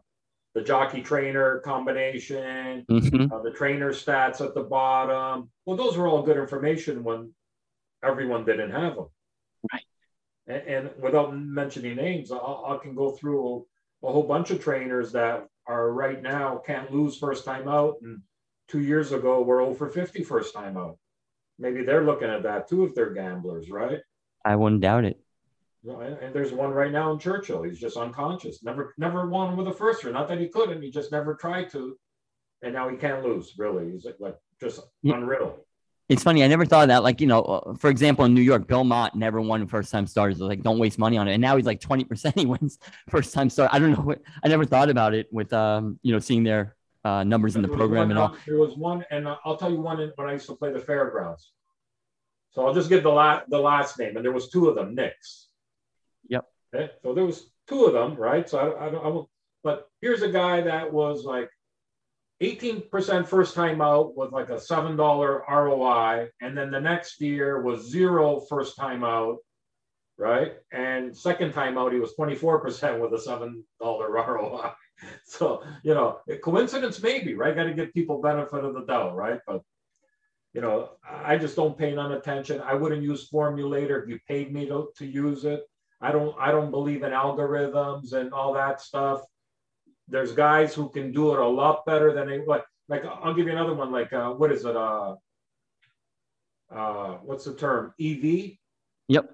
the jockey trainer combination, mm-hmm. uh, the trainer stats at the bottom. Well, those were all good information when everyone didn't have them. Right. And, and without mentioning names, I, I can go through a whole bunch of trainers that are right now can't lose first time out. And two years ago, were over 50 first time out. Maybe they're looking at that too if they're gamblers, right? I wouldn't doubt it. And there's one right now in Churchill. He's just unconscious. Never, never won with a firster. Not that he couldn't. He just never tried to, and now he can't lose. Really, he's like just yeah. unreal. It's funny. I never thought of that. Like, you know, uh, for example, in New York, Bill Mott never won first time starters. Like, don't waste money on it. And now he's like 20% he wins first time start. I don't know. What, I never thought about it with, um, you know, seeing their uh, numbers in the program one, and all. There was one, and I'll tell you one when I used to play the fairgrounds. So I'll just give the last the last name, and there was two of them, Knicks. Yep. Okay? So there was two of them, right? So I, I, I, I but here's a guy that was like 18% first time out with like a $7 ROI. And then the next year was zero first time out, right? And second time out, he was 24% with a $7 ROI. So, you know, coincidence maybe, right? Got to give people benefit of the doubt, right? But, you know, I just don't pay none attention. I wouldn't use Formulator if you paid me to, to use it. I don't, I don't believe in algorithms and all that stuff there's guys who can do it a lot better than they like. Like I'll give you another one. Like uh, what is it? Uh, uh, what's the term? EV. Yep.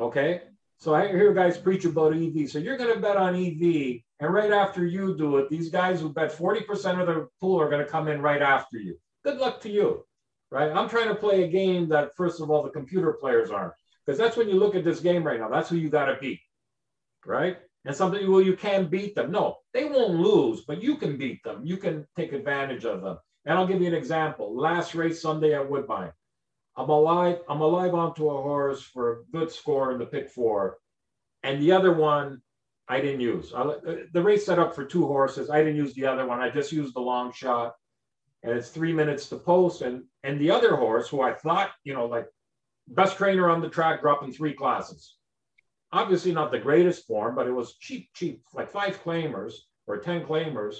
Okay. So I hear guys preach about EV. So you're going to bet on EV, and right after you do it, these guys who bet 40% of their pool are going to come in right after you. Good luck to you, right? I'm trying to play a game that, first of all, the computer players aren't, because that's when you look at this game right now. That's who you got to beat, right? And something, well, you can beat them. No, they won't lose, but you can beat them. You can take advantage of them. And I'll give you an example. Last race Sunday at Woodbine. I'm alive. I'm alive onto a horse for a good score in the pick four, and the other one I didn't use. I, uh, the race set up for two horses. I didn't use the other one. I just used the long shot, and it's three minutes to post. And and the other horse, who I thought you know like best trainer on the track, dropping three classes. Obviously not the greatest form, but it was cheap, cheap, like five claimers or ten claimers.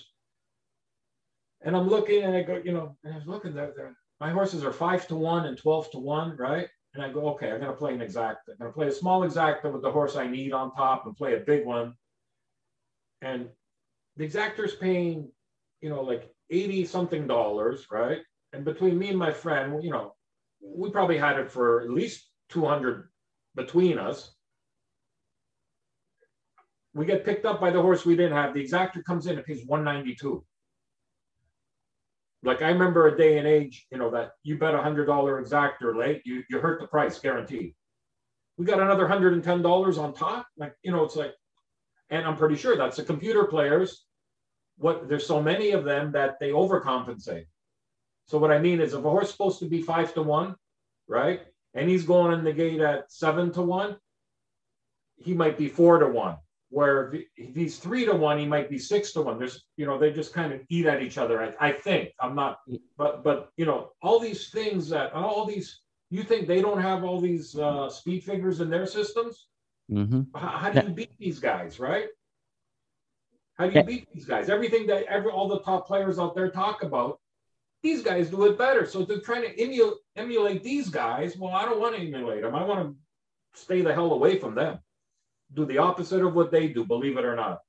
And I'm looking, and I go, you know, and I was looking there, there my horses are five to one and 12 to one, right? And I go, okay, I'm going to play an exacta. I'm going to play a small exacta with the horse I need on top and play a big one. And the exacta's paying, you know, like 80 something dollars, right? And between me and my friend, you know, we probably had it for at least 200 between us. We get picked up by the horse we didn't have. The exacta comes in and pays 192 like I remember a day and age, you know, that you bet a hundred dollar exacta late, you you hurt the price guaranteed. We got another hundred and ten dollars on top. Like, you know, it's like, and I'm pretty sure that's the computer players. What there's so many of them that they overcompensate. So what I mean is if a horse is supposed to be five to one, right? And he's going in the gate at seven to one, he might be four to one where if he's three to one, he might be six to one. There's, you know, they just kind of eat at each other. I, I think I'm not, but but you know, all these things that all these, you think they don't have all these uh, speed figures in their systems? Mm-hmm. How, how, do you beat these guys, right? How do you beat these guys? Everything that every all the top players out there talk about, these guys do it better. So they're trying to emulate emulate these guys. Well, I don't want to emulate them. I want to stay the hell away from them do the opposite of what they do, believe it or not.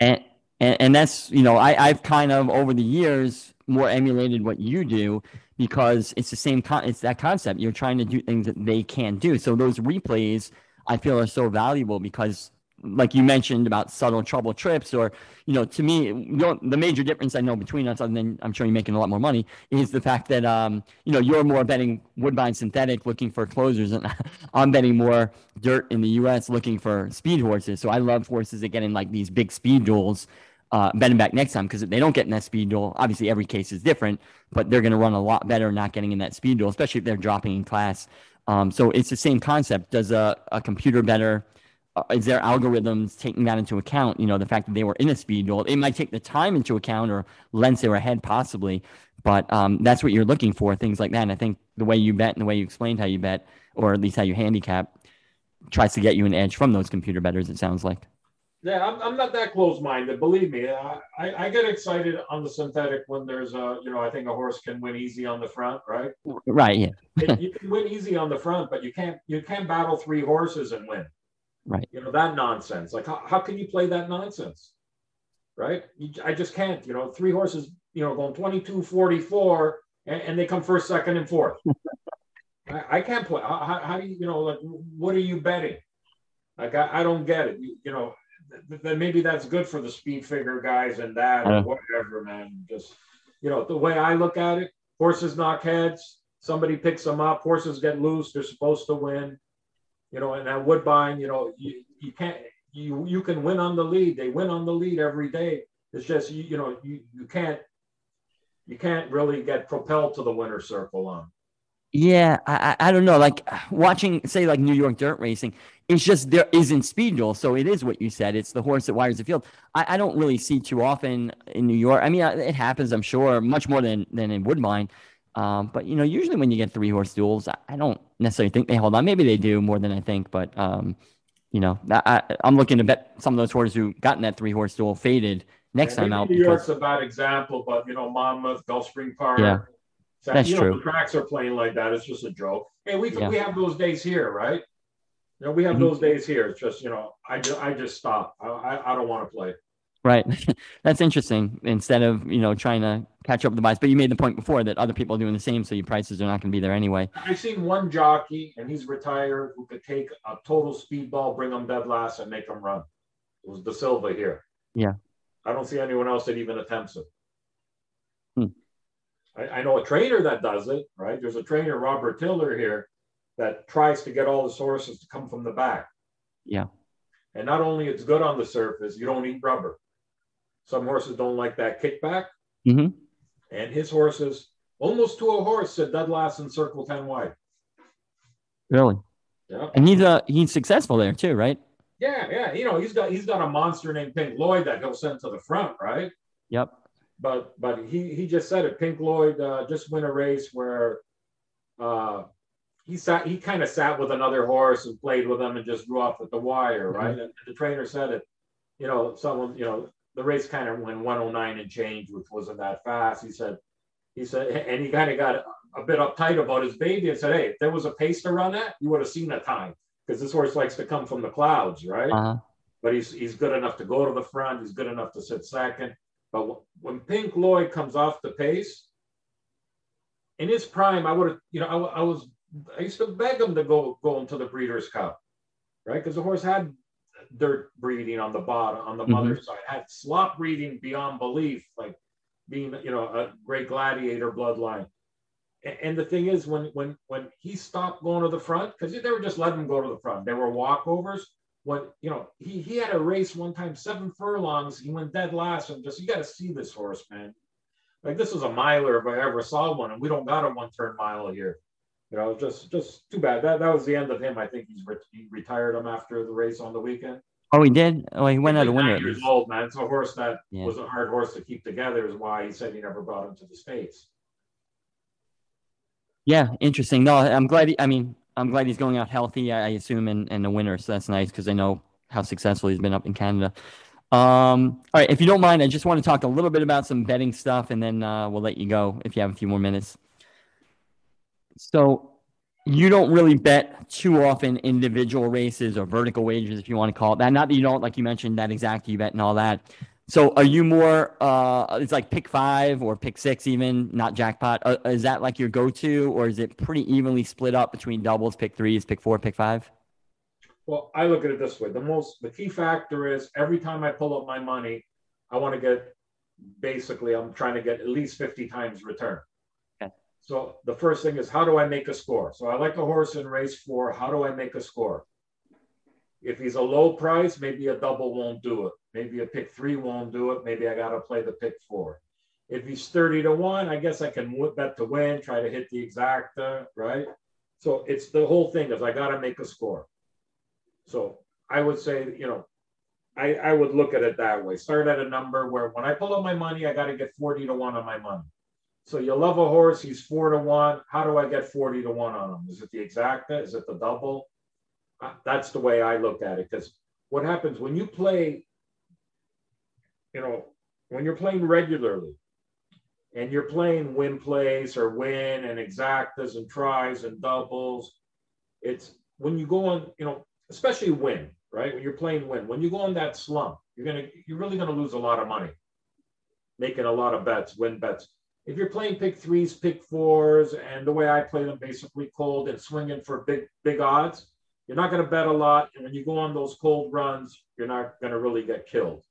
And and, and that's you know I I've kind of over the years more emulated what you do because it's the same con it's that concept. You're trying to do things that they can't do. So those replays I feel are so valuable because like you mentioned about subtle trouble trips or you know to me the major difference i know between us other than i'm sure you're making a lot more money is the fact that um you know you're more betting woodbine synthetic looking for closers and i'm betting more dirt in the us looking for speed horses so i love horses that get in like these big speed duels uh, betting back next time because they don't get in that speed duel, obviously every case is different, but they're going to run a lot better not getting in that speed duel, especially if they're dropping in class. Um, so it's the same concept. Does a, a computer better is there algorithms taking that into account? You know, the fact that they were in a speed duel, it might take the time into account or lengths they were ahead possibly, but um, that's what you're looking for, things like that. And I think the way you bet and the way you explained how you bet, or at least how you handicap, tries to get you an edge from those computer betters. It sounds like. Yeah, I'm, I'm not that close-minded. Believe me, I, I get excited on the synthetic when there's a, you know, I think a horse can win easy on the front, right? Right. Yeah. it, you can win easy on the front, but you can't you can't battle three horses and win. Right. You know, that nonsense. Like, how, how can you play that nonsense? Right. You, I just can't. You know, three horses, you know, going 22 44, and, and they come first, second, and fourth. I, I, can't play. How, how, do you, you know, like, what are you betting? Like, I, I don't get it. You, you know, then maybe that's good for the speed figure guys and that, or whatever, man. Just, you know, the way I look at it, horses knock heads, somebody picks them up, horses get loose, they're supposed to win you know, and at Woodbine, you know, you, you can't, you, you can win on the lead. They win on the lead every day. It's just, you, you know, you, you can't, you can't really get propelled to the winner circle on. Yeah, I, I don't know. Like watching, say, like New York dirt racing, it's just there isn't speed duel. So it is what you said. It's the horse that wires the field. I, I don't really see too often in New York. I mean, it happens, I'm sure, much more than than in Woodbine. Um, but you know, usually when you get three horse duels, I, I, don't necessarily think they hold on. Maybe they do more than I think, but um, you know, I, am looking to bet some of those horses who got in that three horse duel faded next yeah, time out. New because, York's a bad example, but you know, Monmouth, Gulfstream Park. Yeah, so, that's you true. Know, the tracks are playing like that. It's just a joke. Hey, we yeah. we have those days here, right? You know, we have mm-hmm. those days here. It's just you know, I just I just stop. I I, I don't want to play. Right. That's interesting. Instead of, you know, trying to catch up with the buys. But you made the point before that other people are doing the same, so your prices are not going to be there anyway. I've seen one jockey, and he's retired, who could take a total speedball, bring them dead last, and make them run. It was Da Silva here. Yeah. I don't see anyone else that even attempts it. Hmm. I, I know a trainer that does it, right? There's a trainer, Robert Tiller here, that tries to get all his horses to come from the back. Yeah. And not only it's good on the surface, you don't eat rubber. Some horses don't like that kickback. hmm And his horses, almost to a horse, said dead last in circle 10 wide. Really. Yeah. And he's uh he's successful there too, right? Yeah, yeah. You know, he's got he's got a monster named Pink Lloyd that he'll send to the front, right? Yep. But but he he just said it. Pink Lloyd uh, just win a race where uh he sat he kind of sat with another horse and played with them and just drew off at the wire, right? And the trainer said it, you know, someone, you know, the race kind of went 109 and change, which wasn't that fast. He said, he said, and he kind of got a bit uptight about his baby and said, Hey, if there was a pace to run at, you would have seen a time. Because this horse likes to come from the clouds, right? Uh-huh. but he's he's good enough to go to the front. He's good enough to sit second. But w- when Pink Lloyd comes off the pace, in his prime, I would have, you know, I, I was, I used to beg him to go go into the Breeders' Cup, right? Because the horse had dirt breeding on the bottom, on the Mhm. mother's side, had slop breeding beyond belief, like being, you know, a great gladiator bloodline. A- And the thing is, when when when he stopped going to the front, because they were just letting him go to the front, they were walkovers. When you know he he had a race one time seven furlongs. He went dead last and just you got to see this horse man. Like this is a miler if i ever saw one and we don't got a one turn mile here you know just just too bad that that was the end of him i think he's re- he retired him after the race on the weekend Oh, he did. Oh, he went out a He's winner. nine years old man it's a horse that Yeah. was a hard horse to keep together is why he said he never brought him to the states Yeah, interesting. No, I'm glad. He, I mean, I'm glad he's going out healthy. I, I assume, and and the winner. So that's nice because I know how successful he's been up in Canada. Um, all right, if you don't mind, I just want to talk a little bit about some betting stuff, and then uh, we'll let you go if you have a few more minutes. So, you don't really bet too often individual races or vertical wagers, if you want to call it that. Not that you don't, like you mentioned, that exact you bet and all that. So are you more uh it's like pick five or pick six even, not jackpot? Uh, is that like your go-to or is it pretty evenly split up between doubles, pick threes, pick four, pick five? Well, I look at it this way. The most, the key factor is every time I pull up my money, I want to get, basically, I'm trying to get at least 50 times return. So the first thing is how do I make a score? So I like a horse in race four. How do I make a score? If he's a low price, maybe a double won't do it. Maybe a pick three won't do it. Maybe I got to play the pick four. If he's 30 to one, I guess I can bet to win, try to hit the exacta, right? So it's the whole thing is I got to make a score. So I would say, you know, I, I would look at it that way. Start at a number where when I pull up my money, I got to get 40 to 1 on my money. So you love a horse, he's 4 to 1. How do I get 40 to 1 on him? Is it the exacta? Is it the double? That's the way I look at it. Because what happens when you play, you know, when you're playing regularly and you're playing win plays or win and exactas and tries and doubles, it's when you go on, you know, especially win, right? When you're playing win, when you go on that slump, you're gonna you're really gonna lose a lot of money, making a lot of bets, win bets. If you're playing pick threes, pick fours, and the way I play them, basically cold and swinging for big big odds, you're not gonna bet a lot. And when you go on those cold runs, you're not gonna really get killed.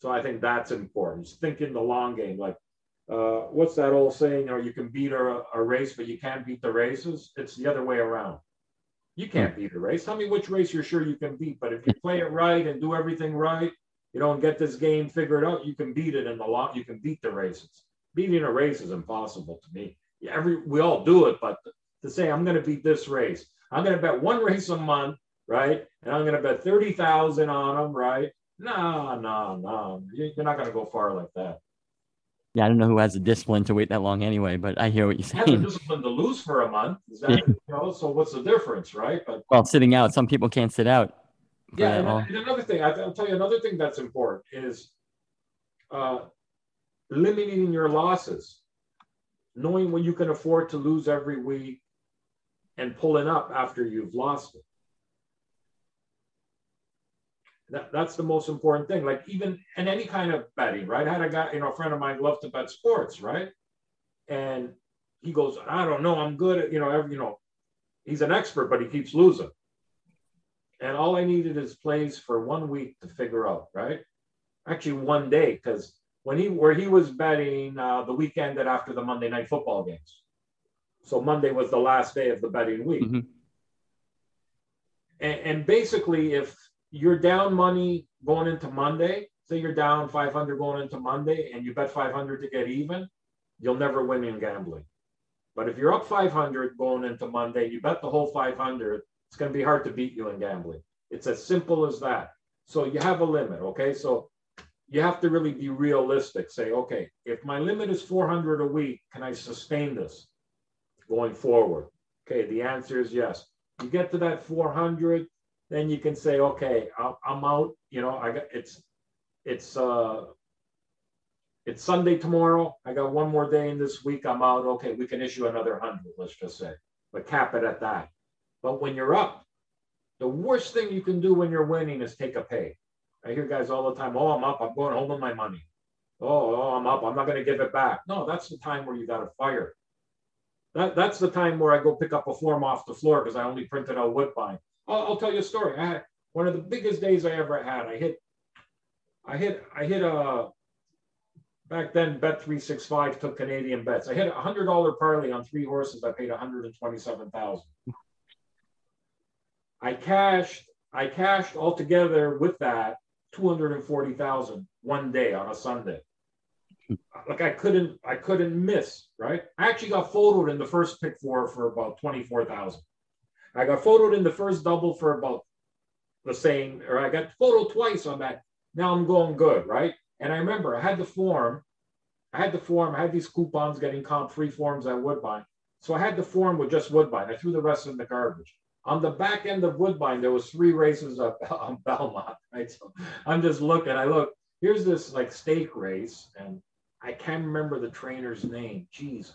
So I think that's important. Just thinking the long game, like uh, what's that old saying? Know, you can beat a, a race, but you can't beat the races. It's the other way around. You can't beat a race. Tell me which race you're sure you can beat. But if you play it right and do everything right, you don't get this game figured out. You can beat it in the long. You can beat the races. Beating a race is impossible to me. Every we all do it, but to say I'm going to beat this race, I'm going to bet one race a month, right? And I'm going to bet thirty thousand on them, right? No, no, no. You're not going to go far like that. Yeah, I don't know who has the discipline to wait that long anyway, but I hear what you're saying. have the discipline to lose for a month. Is that Yeah. you know? So what's the difference, right? But Well, sitting out, some people can't sit out. yeah, and, and another thing I'll tell you another thing that's important is uh, limiting your losses, knowing when you can afford to lose every week, and pulling up after you've lost it. That, that's the most important thing. Like even in any kind of betting, right? I had a guy, you know, a friend of mine loved to bet sports, right? And he goes, I don't know, I'm good at, you know, every, you know, he's an expert, but he keeps losing. And all I needed is plays for one week to figure out, right? Actually, one day, because when he where he was betting uh, the weekend that after the Monday night football games. So Monday was the last day of the betting week. Mm-hmm. And, and basically, if you're down money going into Monday, say you're down 500 going into Monday, and you bet 500 to get even, you'll never win in gambling. But if you're up 500 going into Monday, you bet the whole 500, it's going to be hard to beat you in gambling. It's as simple as that. So you have a limit, okay? So you have to really be realistic. Say, okay, if my limit is 400 a week, can I sustain this going forward? Okay, the answer is yes. You get to that 400, then you can say, okay, I'm out. You know, I got it's it's uh it's Sunday tomorrow. I got one more day in this week. I'm out. Okay, we can issue another hundred. Let's just say, but cap it at that. But when you're up, the worst thing you can do when you're winning is take a pay. I hear guys all the time, oh, I'm up, I'm going home with my money. Oh, oh I'm up, I'm not going to give it back. No, that's the time where you got to fire. That, that's the time where I go pick up a form off the floor because I only printed out Woodbine. I'll, I'll, tell you a story. I had one of the biggest days I ever had. I hit, I hit, I hit a, back then Bet 365 took Canadian bets. I hit a hundred dollar parlay on three horses. I paid 127,000. I cashed, I cashed altogether with that 240,000 one day on a Sunday. Like I couldn't, I couldn't miss, right? I actually got photoed in the first pick four for about 24,000. I got photoed in the first double for about the same, or I got photoed twice on that. Now I'm going good, right? And I remember I had the form, I had the form, I had these coupons getting comp free forms at Woodbine. So I had the form with just Woodbine. I threw the rest in the garbage. On the back end of Woodbine, there was three races of, on Belmont, right? So I'm just looking. I look. Here's this like stake race, and I can't remember the trainer's name. Jesus.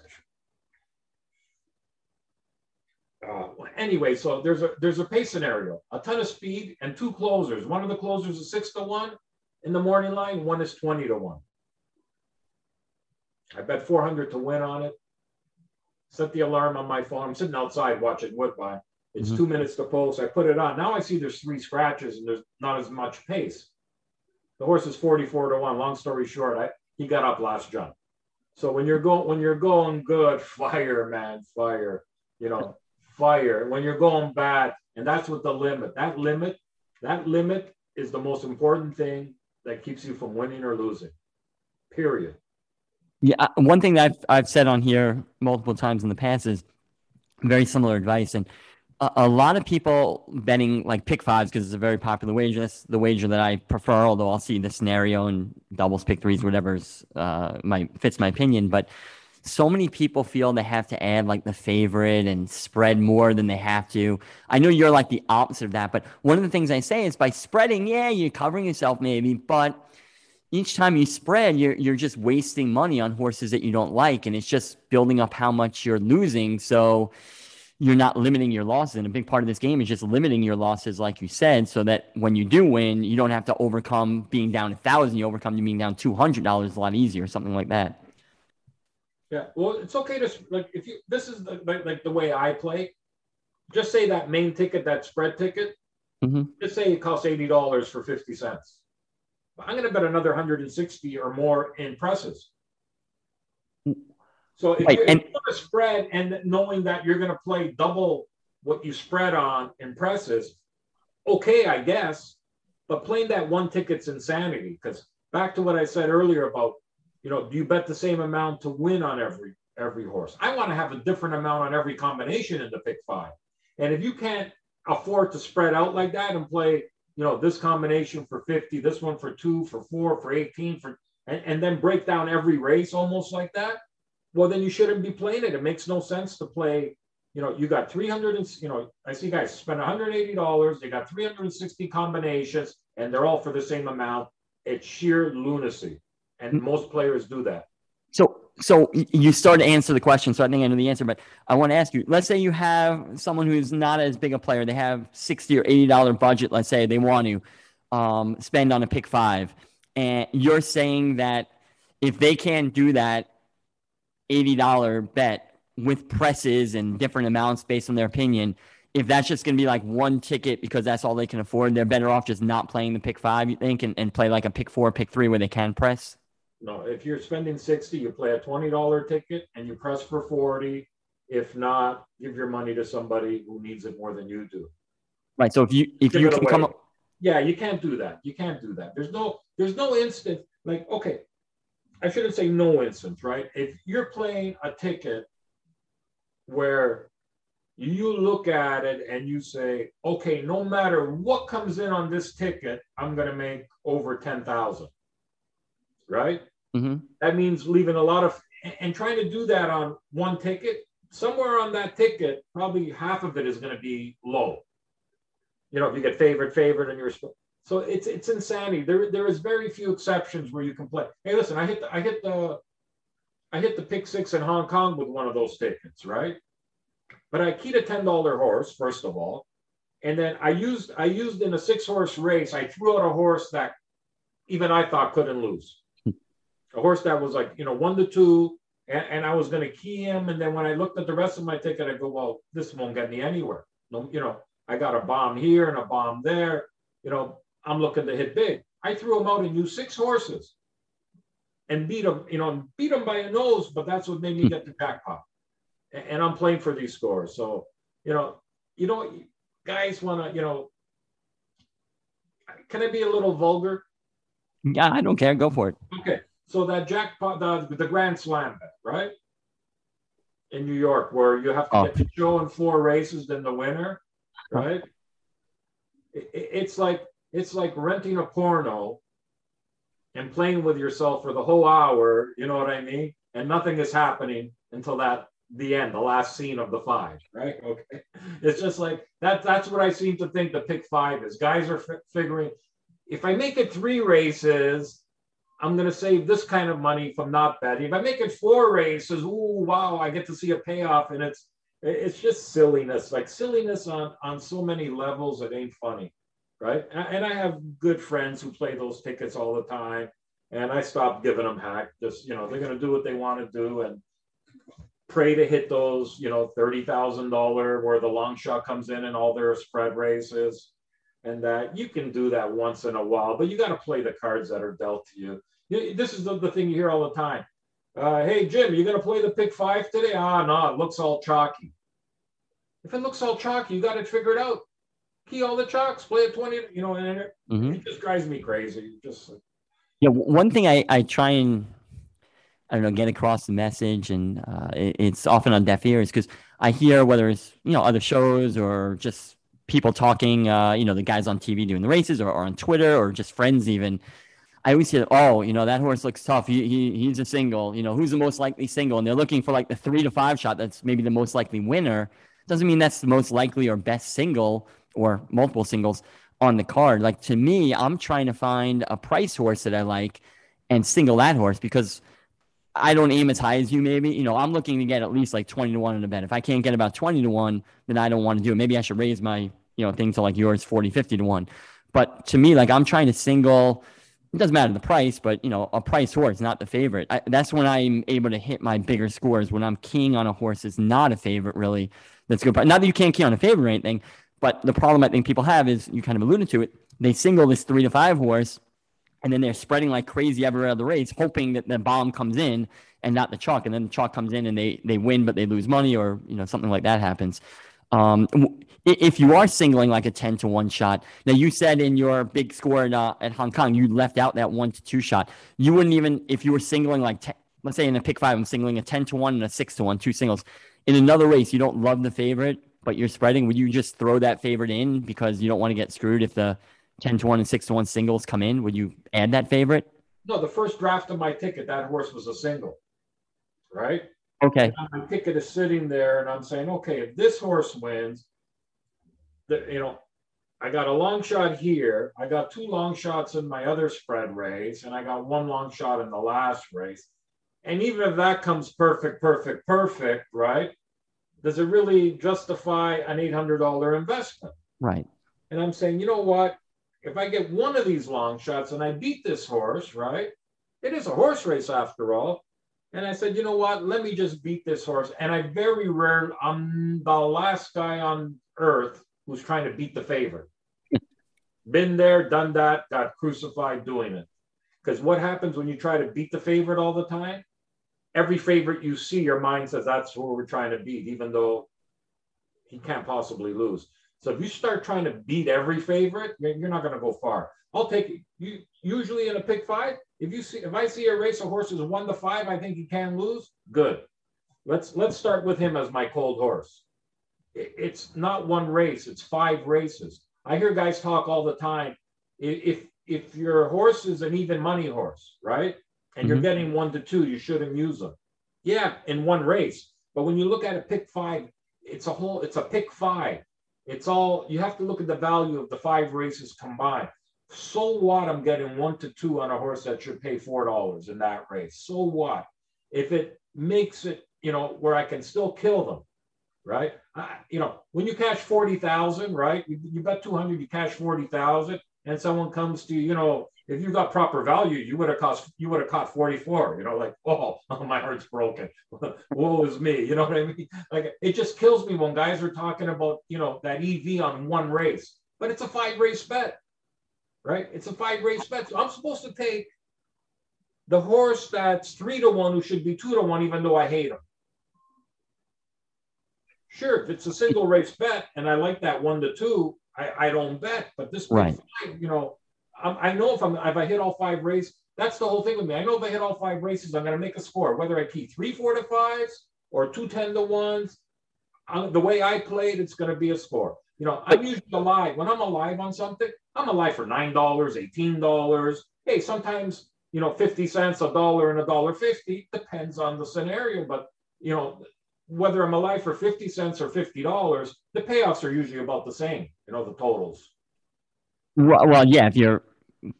Uh, anyway, so there's a there's a pace scenario, a ton of speed, and two closers. One of the closers is six to one in the morning line. One is twenty to one. I bet 400 to win on it. Set the alarm on my phone. I'm sitting outside watching Woodbine. It's mm-hmm. two minutes to post. I put it on. Now I see there's three scratches and there's not as much pace. The horse is 44 to one. Long story short, I, he got up last jump. So when you're going when you're going good, fire, man, fire. You know, fire. When you're going bad, and that's what the limit. That limit, that limit is the most important thing that keeps you from winning or losing. Period. Yeah, uh, one thing that I've I've said on here multiple times in the past is very similar advice, and a, a lot of people betting like pick fives because it's a very popular wager. That's the wager that I prefer, although I'll see the scenario and doubles, pick threes, whatever's uh, my fits my opinion. But so many people feel they have to add like the favorite and spread more than they have to. I know you're like the opposite of that, but one of the things I say is by spreading, yeah, you're covering yourself maybe, but each time you spread, you're you're just wasting money on horses that you don't like, and it's just building up how much you're losing. So you're not limiting your losses. And a big part of this game is just limiting your losses, like you said, so that when you do win, you don't have to overcome being down a thousand. You overcome you being down two hundred dollars a lot easier, something like that. Yeah, well, it's okay to like if you. This is the, like, like the way I play. Just say that main ticket, that spread ticket. Mm-hmm. Just say it costs eighty dollars for fifty cents. I'm going to bet another 160 or more in presses. So if, right. you're, and, a spread and knowing that you're going to play double what you spread on in presses, okay, I guess. But playing that one ticket's insanity because back to what I said earlier about, you know, do you bet the same amount to win on every every horse? I want to have a different amount on every combination in the pick five. And if you can't afford to spread out like that and play, you know, this combination for 50, this one for two, for four, for 18, for and, and then break down every race almost like that, well, then you shouldn't be playing it. It makes no sense to play. You know, you got 300 and, you know, I see guys spend $180. They got 360 combinations and they're all for the same amount. It's sheer lunacy. And mm-hmm. most players do that. So, so you start to answer the question. So I think I know the answer, but I want to ask you, let's say you have someone who's not as big a player. They have 60 or $80 budget. Let's say they want to, um, spend on a pick five. And you're saying that if they can't do that $80 bet with presses and different amounts based on their opinion, if that's just going to be like one ticket because that's all they can afford, they're better off just not playing the pick five, you think, and, and play like a pick four, pick three where they can press? No, if you're spending 60, you play a $20 ticket and you press for 40. If not, give your money to somebody who needs it more than you do. Right. So if you if Give you can away. come up Yeah, you can't do that. You can't do that. There's no there's no instant like okay, I shouldn't say no instance, right? If you're playing a ticket where you look at it and you say, okay, no matter what comes in on this ticket, I'm gonna make over ten thousand. Right? Mhm. That means leaving a lot of and- trying to do that on one ticket. Somewhere on that ticket, probably half of it is going to be low. You know, if you get favorite, favorite, and you're so it's it's insanity. There there is very few exceptions where you can play. Hey, listen, I hit the, I hit the I hit the pick six in Hong Kong with one of those tickets, right? But I keyed a ten dollar horse first of all, and then I used I used in a six horse race. I threw out a horse that even I thought couldn't lose. a horse that was like you know one to two, and, and I was going to key him. And then when I looked at the rest of my ticket, I go, well, this won't get me anywhere. No, you know, I got a bomb here and a bomb there. You know, I'm looking to hit big. I threw him out and used six horses and beat him, you know, beat him by a nose, but that's what made me hmm. get the jackpot. And I'm playing for these scores. So, you know, you know, guys want to, you know, can I be a little vulgar? Yeah, I don't care. Go for it. Okay, so that jackpot, the, the Grand Slam bet, right? In New York, where you have to Oh. get to show in four races, then the winner, right? It- it- it's like it's like renting a porno and playing with yourself for the whole hour. You know what I mean? And nothing is happening until that the end, the last scene of the five, right? Okay, it's just like that. That's what I seem to think the pick five is. Guys are fi- figuring if I make it three races, I'm going to save this kind of money from not betting. If I make it four races, ooh, wow, I get to see a payoff, and it's it's just silliness, like silliness on on so many levels. It ain't funny, right? And I have good friends who play those tickets all the time, and I stopped giving them hack. Just you know, they're going to do what they want to do, and pray to hit those, you know, thirty thousand dollar where the long shot comes in and all their spread races and that you can do that once in a while, but you got to play the cards that are dealt to you. You- This is the, the thing you hear all the time. Uh, hey, Jim, you going to play the pick five today? Ah, no, it looks all chalky. If it looks all chalky, you got it figured out. Key all the chalks, play a 20, you know, and it, Mhm. it just drives me crazy. Just Yeah, one thing I, I try and I don't know get across the message, and uh, it, it's often on deaf ears because I hear whether it's you know other shows or just people talking, uh, you know, the guys on TV doing the races or, or on Twitter or just friends even. I always hear, oh, you know, that horse looks tough. He, he he's a single. You know, who's the most likely single? And they're looking for like the three to five shot. That's maybe the most likely winner. Doesn't mean that's the most likely or best single or multiple singles on the card. Like to me, I'm trying to find a price horse that I like and single that horse because I don't aim as high as you maybe. You know, I'm looking to get at least like 20 to 1 in a bet. If I can't get about 20 to 1, then I don't want to do it. Maybe I should raise my, you know, thing to like yours 40, 50 to 1. But to me, like I'm trying to single it doesn't matter the price, but you know, a price horse, not the favorite. I, that's when I'm able to hit my bigger scores when I'm keying on a horse that's not a favorite, really. That's good. Not that you can't key on a favorite or anything, but the problem I think people have is you kind of alluded to it. They single this three to five horse, and then they're spreading like crazy every other race, hoping that the bomb comes in and not the chalk. And then the chalk comes in and they they win, but they lose money, or you know something like that happens. Um, if you are singling like a 10 to 1 shot, now you said in your big score at, uh, at Hong Kong, you left out that 1 to 2 shot. You wouldn't even, if you were singling like, 10, let's say in a pick five, I'm singling a 10 to 1 and a 6 to 1, two singles. In another race, you don't love the favorite, but you're spreading. Would you just throw that favorite in because you don't want to get screwed if the 10 to 1 and 6 to 1 singles come in? Would you add that favorite? no, the first draft of my ticket, that horse was a single, right? Okay. my ticket is sitting there and I'm saying, okay, if this horse wins, the, you know, I got a long shot here. I got two long shots in my other spread race, and I got one long shot in the last race. And even if that comes perfect, perfect, perfect, right? Does it really justify an $800 investment? Right. And I'm saying, you know what? if I get one of these long shots and I beat this horse, right? It is a horse race after all. And I said, you know what? Let me just beat this horse. And I very rarely, I'm the last guy on earth who's trying to beat the favorite. Been there, done that, got crucified doing it. Because what happens when you try to beat the favorite all the time? Every favorite you see, your mind says that's who we're trying to beat, even though he can't possibly lose. So if you start trying to beat every favorite, you're not going to go far. I'll take you usually in a pick five. If you see if I see a race of horses one to five, I think he can lose. Good. Let's let's start with him as my cold horse. It's not one race; it's five races. I hear guys talk all the time. If if your horse is an even money horse, right, and you're mm-hmm. getting one to two, you shouldn't use them. Yeah, in one race. But when you look at a pick five, it's a whole. It's a pick five. It's all you have to look at the value of the five races combined. So what? I'm getting one to two on a horse that should pay four dollars in that race. So what? If it makes it, you know, where I can still kill them, right? I, you know, when you cash forty thousand, right? You, you bet two hundred, you cash forty thousand, and someone comes to you, you know, if you got proper value, you would have cost you would have caught 44, you know, like, oh, my heart's broken. Woe is me. You know what I mean? Like it just kills me when guys are talking about, you know, that EV on one race, but it's a five race bet right? It's a five race bet. So I'm supposed to take the horse that's three to one who should be two to one, even though I hate him. Sure, if it's a single race bet and I like that one to two, I, I don't bet. But this right. five, you know, I'm, i know if I'm if I hit all five races, that's the whole thing with me. I know if I hit all five races, I'm going to make a score, whether I key three four to fives or two ten to ones. Uh, the way I played, it's going to be a score. You know, I'm usually alive. When I'm alive on something, I'm alive for $9, $18. Hey, sometimes, you know, 50 cents, a dollar, and a dollar 50 depends on the scenario. But, you know, whether I'm alive for 50 cents or $50, the payoffs are usually about the same, you know, the totals. Well, well yeah, if you're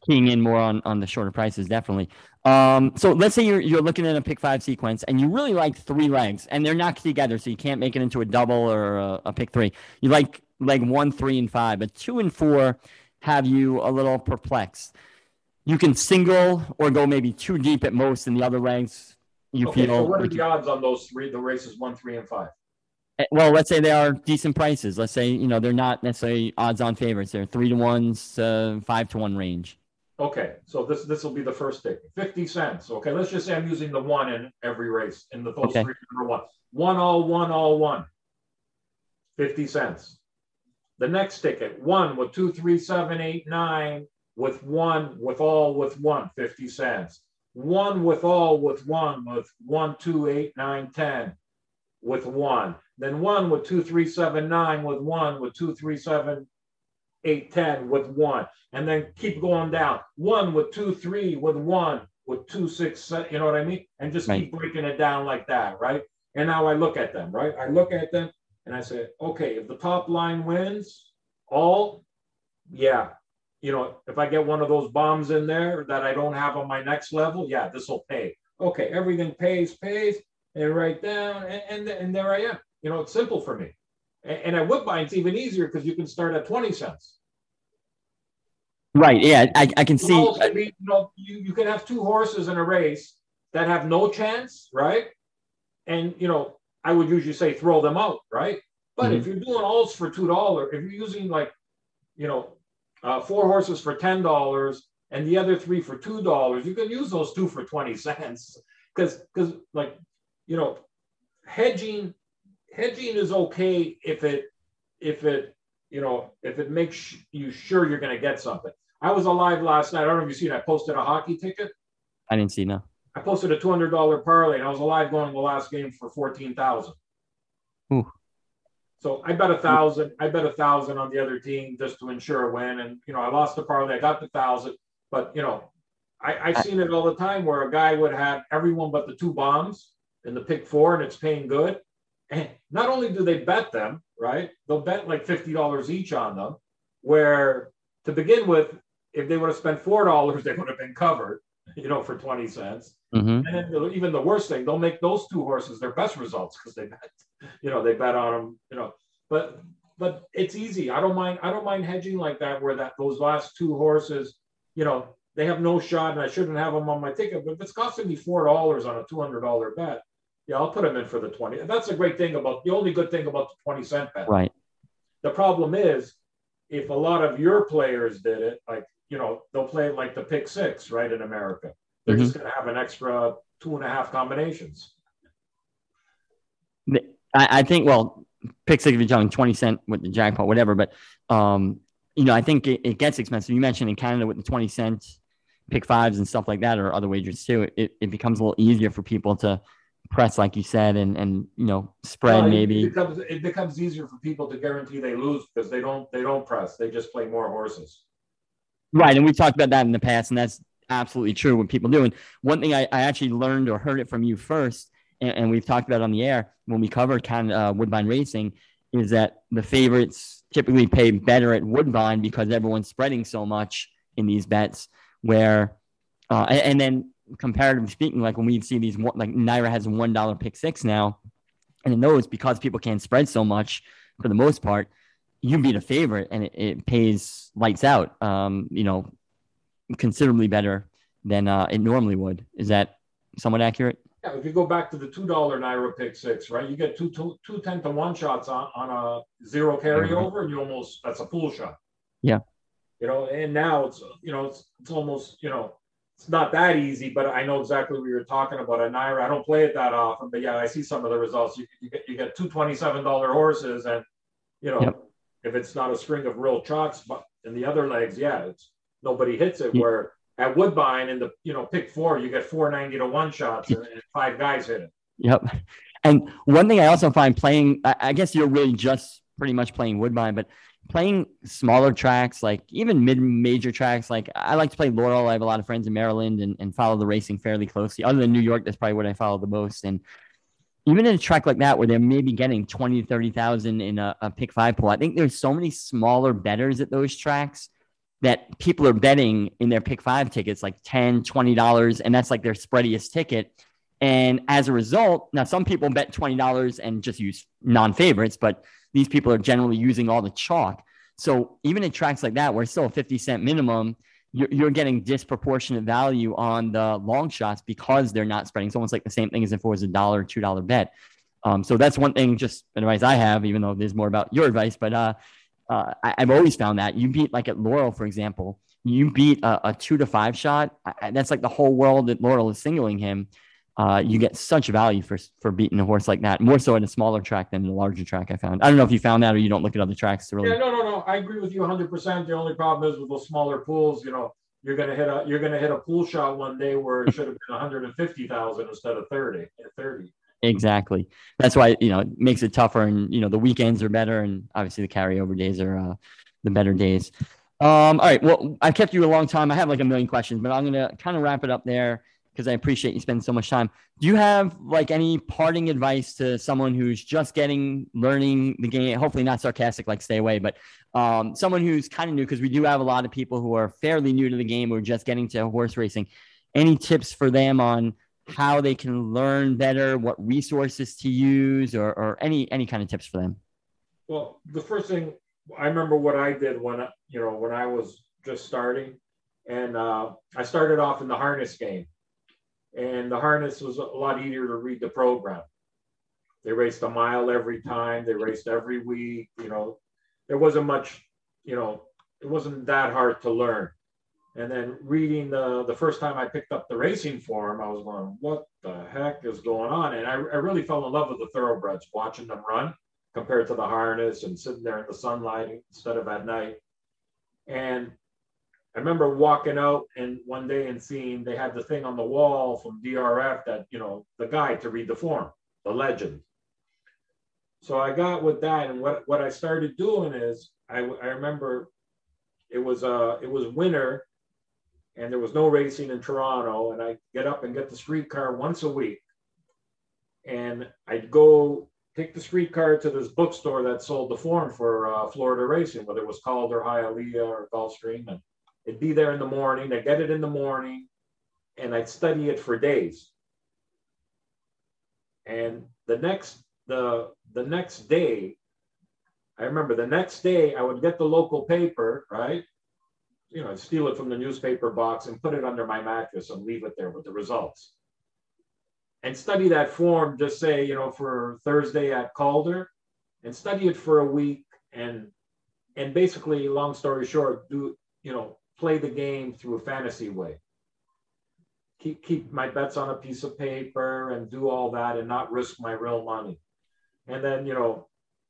keying in more on, on the shorter prices, definitely. Um, so let's say you're, you're looking at a pick five sequence and you really like three legs and they're not together, so you can't make it into a double or a, a pick three. You like leg one, three, and five, but two and four have you a little perplexed. You can single or go maybe two deep at most in the other legs. You okay, feel. So what are the odds on those three? The races one, three, and five. Eh, well, let's say they are decent prices. Let's say you know they're not necessarily odds-on favorites. They're three to ones, uh, five to one range. Okay, so this this will be the first ticket, fifty cents. Okay, let's just say I'm using the one in every race in the those okay. three number one, one all one all one. Fifty cents. The next ticket, one with two, three, seven, eight, nine, with one, with all, with one, 50 cents. One with all, with one, with one, two, eight, nine, 10, with one. Then one with two, three, seven, nine, with one, with two, three, seven, eight, 10, with one. And then keep going down. One with two, three, with one, with two, six, you know what I mean? And just right. keep breaking it down like that, right? And now I look at them, right? I look at them and I say, okay, if the top line wins all, yeah, you know, if I get one of those bombs in there that I don't have on my next level, yeah, this will pay. Okay, everything pays, pays, and right down, and, and, and there I am. You know, it's simple for me. And, and at Woodbine, it's even easier because you can start at 20 cents. Right. Yeah, I, I can see. Be, you know, you, you can have two horses in a race that have no chance, right? And, you know, I would usually say throw them out, right? But mm-hmm. if you're doing alls for two dollars, if you're using like, you know, uh, four horses for ten dollars and the other three for two dollars, you can use those two for twenty cents. Because because like, you know, hedging hedging is okay if it if it you know if it makes you sure you're going to get something. I was alive last night. I don't know if you seen. I posted a hockey ticket. I didn't see no. I posted a two hundred dollar parlay, and I was alive going the last game for fourteen thousand. So I bet a thousand. I bet a thousand on the other team just to ensure a win. And you know, I lost the parlay. I got the thousand, but you know, I, I've seen it all the time where a guy would have everyone but the two bombs in the pick four, and it's paying good. And not only do they bet them, right? They'll bet like fifty dollars each on them. Where to begin with, if they would have spent four dollars, they would have been covered you know, for 20 cents. Mm-hmm. And then even the worst thing, they'll make those two horses their best results because they bet, you know, they bet on them, you know. But but it's easy. I don't mind. I don't mind hedging like that, where that those last two horses, you know, they have no shot, and I shouldn't have them on my ticket. But if it's costing me four dollars on a two hundred dollar bet, yeah, I'll put them in for the twenty. And that's a great thing about the only good thing about the twenty cent bet. Right. The problem is, if a lot of your players did it, like you know, they'll play like the pick six, right? In America, they're mm-hmm. just going to have an extra two and a half combinations. I, I think, well, pick six if you're talking 20 cent with the jackpot, whatever. But, um, you know, I think it, it, gets expensive. You mentioned in Canada with the 20 cent pick fives and stuff like that, or other wagers too, it, it becomes a little easier for people to press, like you said, and, and, you know, spread maybe. It becomes, it becomes easier for people to guarantee they lose because they don't, they don't press. They just play more horses. Right. And we've talked about that in the past, and that's absolutely true what people do. And one thing I, I actually learned or heard it from you first and, and we've talked about on the air when we covered kind of uh, Woodbine racing, is that the favorites typically pay better at Woodbine because everyone's spreading so much in these bets. Where, uh, and, and then comparatively speaking, like when we see these, like NYRA has a one dollar pick six now, and in those because people can't spread so much for the most part, you beat a favorite and it, it pays lights out. Um, you know, considerably better than uh, it normally would. Is that somewhat accurate? Yeah, if you go back to the two dollar NYRA pick six, right? You get two, two, two 10 to one shots on, on a zero carryover, mm-hmm. and you almost that's a full shot. Yeah. You know, and now it's you know it's it's almost you know it's not that easy, but I know exactly what you're talking about. A NYRA, I don't play it that often, but yeah, I see some of the results. You, you get you get two twenty seven dollar horses, and you know yep. if it's not a string of real chalks, but in the other legs, yeah, it's nobody hits it. Where at Woodbine in the you know pick four, you get four ninety to one shots and, and five guys hit it. Yep. And one thing I also find playing, I guess you're really just pretty much playing Woodbine, but playing smaller tracks, like even mid major tracks, like I like to play Laurel. I have a lot of friends in Maryland and, and follow the racing fairly closely. Other than New York, that's probably what I follow the most. And even in a track like that, where they're maybe getting 20 to 30,000 in a, a pick five pool, I think there's so many smaller betters at those tracks that people are betting in their pick five tickets like 10 $20 and that's like their spreadiest ticket and as a result now some people bet $20 and just use non-favorites but these people are generally using all the chalk so even in tracks like that where it's still a 50 cent minimum you're, you're getting disproportionate value on the long shots because they're not spreading So it's almost like the same thing as if it was a dollar two dollar bet um, so that's one thing just advice i have even though there's more about your advice but uh, uh, I, have always found that you beat like at Laurel, for example, you beat a, a two to five shot. I, that's like the whole world that Laurel is singling him. Uh, you get such value for for beating a horse like that, more so in a smaller track than in a larger track. I found. I don't know if you found that or you don't look at other tracks to really. Yeah, no, no, no. I agree with you 100. percent The only problem is with those smaller pools. You know, you're gonna hit a you're gonna hit a pool shot one day where it should have been 150,000 instead of 30. 30. Exactly. That's why you know it makes it tougher, and you know the weekends are better, and obviously the carryover days are uh, the better days. Um, all right. Well, I've kept you a long time. I have like a million questions, but I'm gonna kind of wrap it up there because I appreciate you spending so much time. Do you have like any parting advice to someone who's just getting learning the game? Hopefully not sarcastic, like stay away, but um, someone who's kind of new because we do have a lot of people who are fairly new to the game or just getting to horse racing. Any tips for them on how they can learn better, what resources to use, or, or any any kind of tips for them? Well, the first thing I remember what I did when you know when I was just starting, and uh, I started off in the harness game, and the harness was a lot easier to read the program. They raced a mile every time. They raced every week. You know, there wasn't much. You know, it wasn't that hard to learn. And then reading the the first time I picked up the racing form, I was going, "What the heck is going on?" And I, I really fell in love with the thoroughbreds, watching them run compared to the harness and sitting there in the sunlight instead of at night. And I remember walking out and one day and seeing they had the thing on the wall from DRF that you know the guide to read the form, the legend. So I got with that, and what what I started doing is I I remember it was uh it was winter and there was no racing in Toronto. And I get up and get the streetcar once a week. And I'd go take the streetcar to this bookstore that sold the form for uh, Florida racing, whether it was Calder, Hialeah, or Gulfstream. And it'd be there in the morning. I'd get it in the morning and I'd study it for days. And the next the the next day, I remember the next day I would get the local paper, right? You know, I'd steal it from the newspaper box and put it under my mattress and leave it there with the results. And study that form, just say, you know, for Thursday at Calder, and study it for a week and and basically, long story short, do you know, play the game through a fantasy way. Keep keep my bets on a piece of paper and do all that and not risk my real money. And then, you know,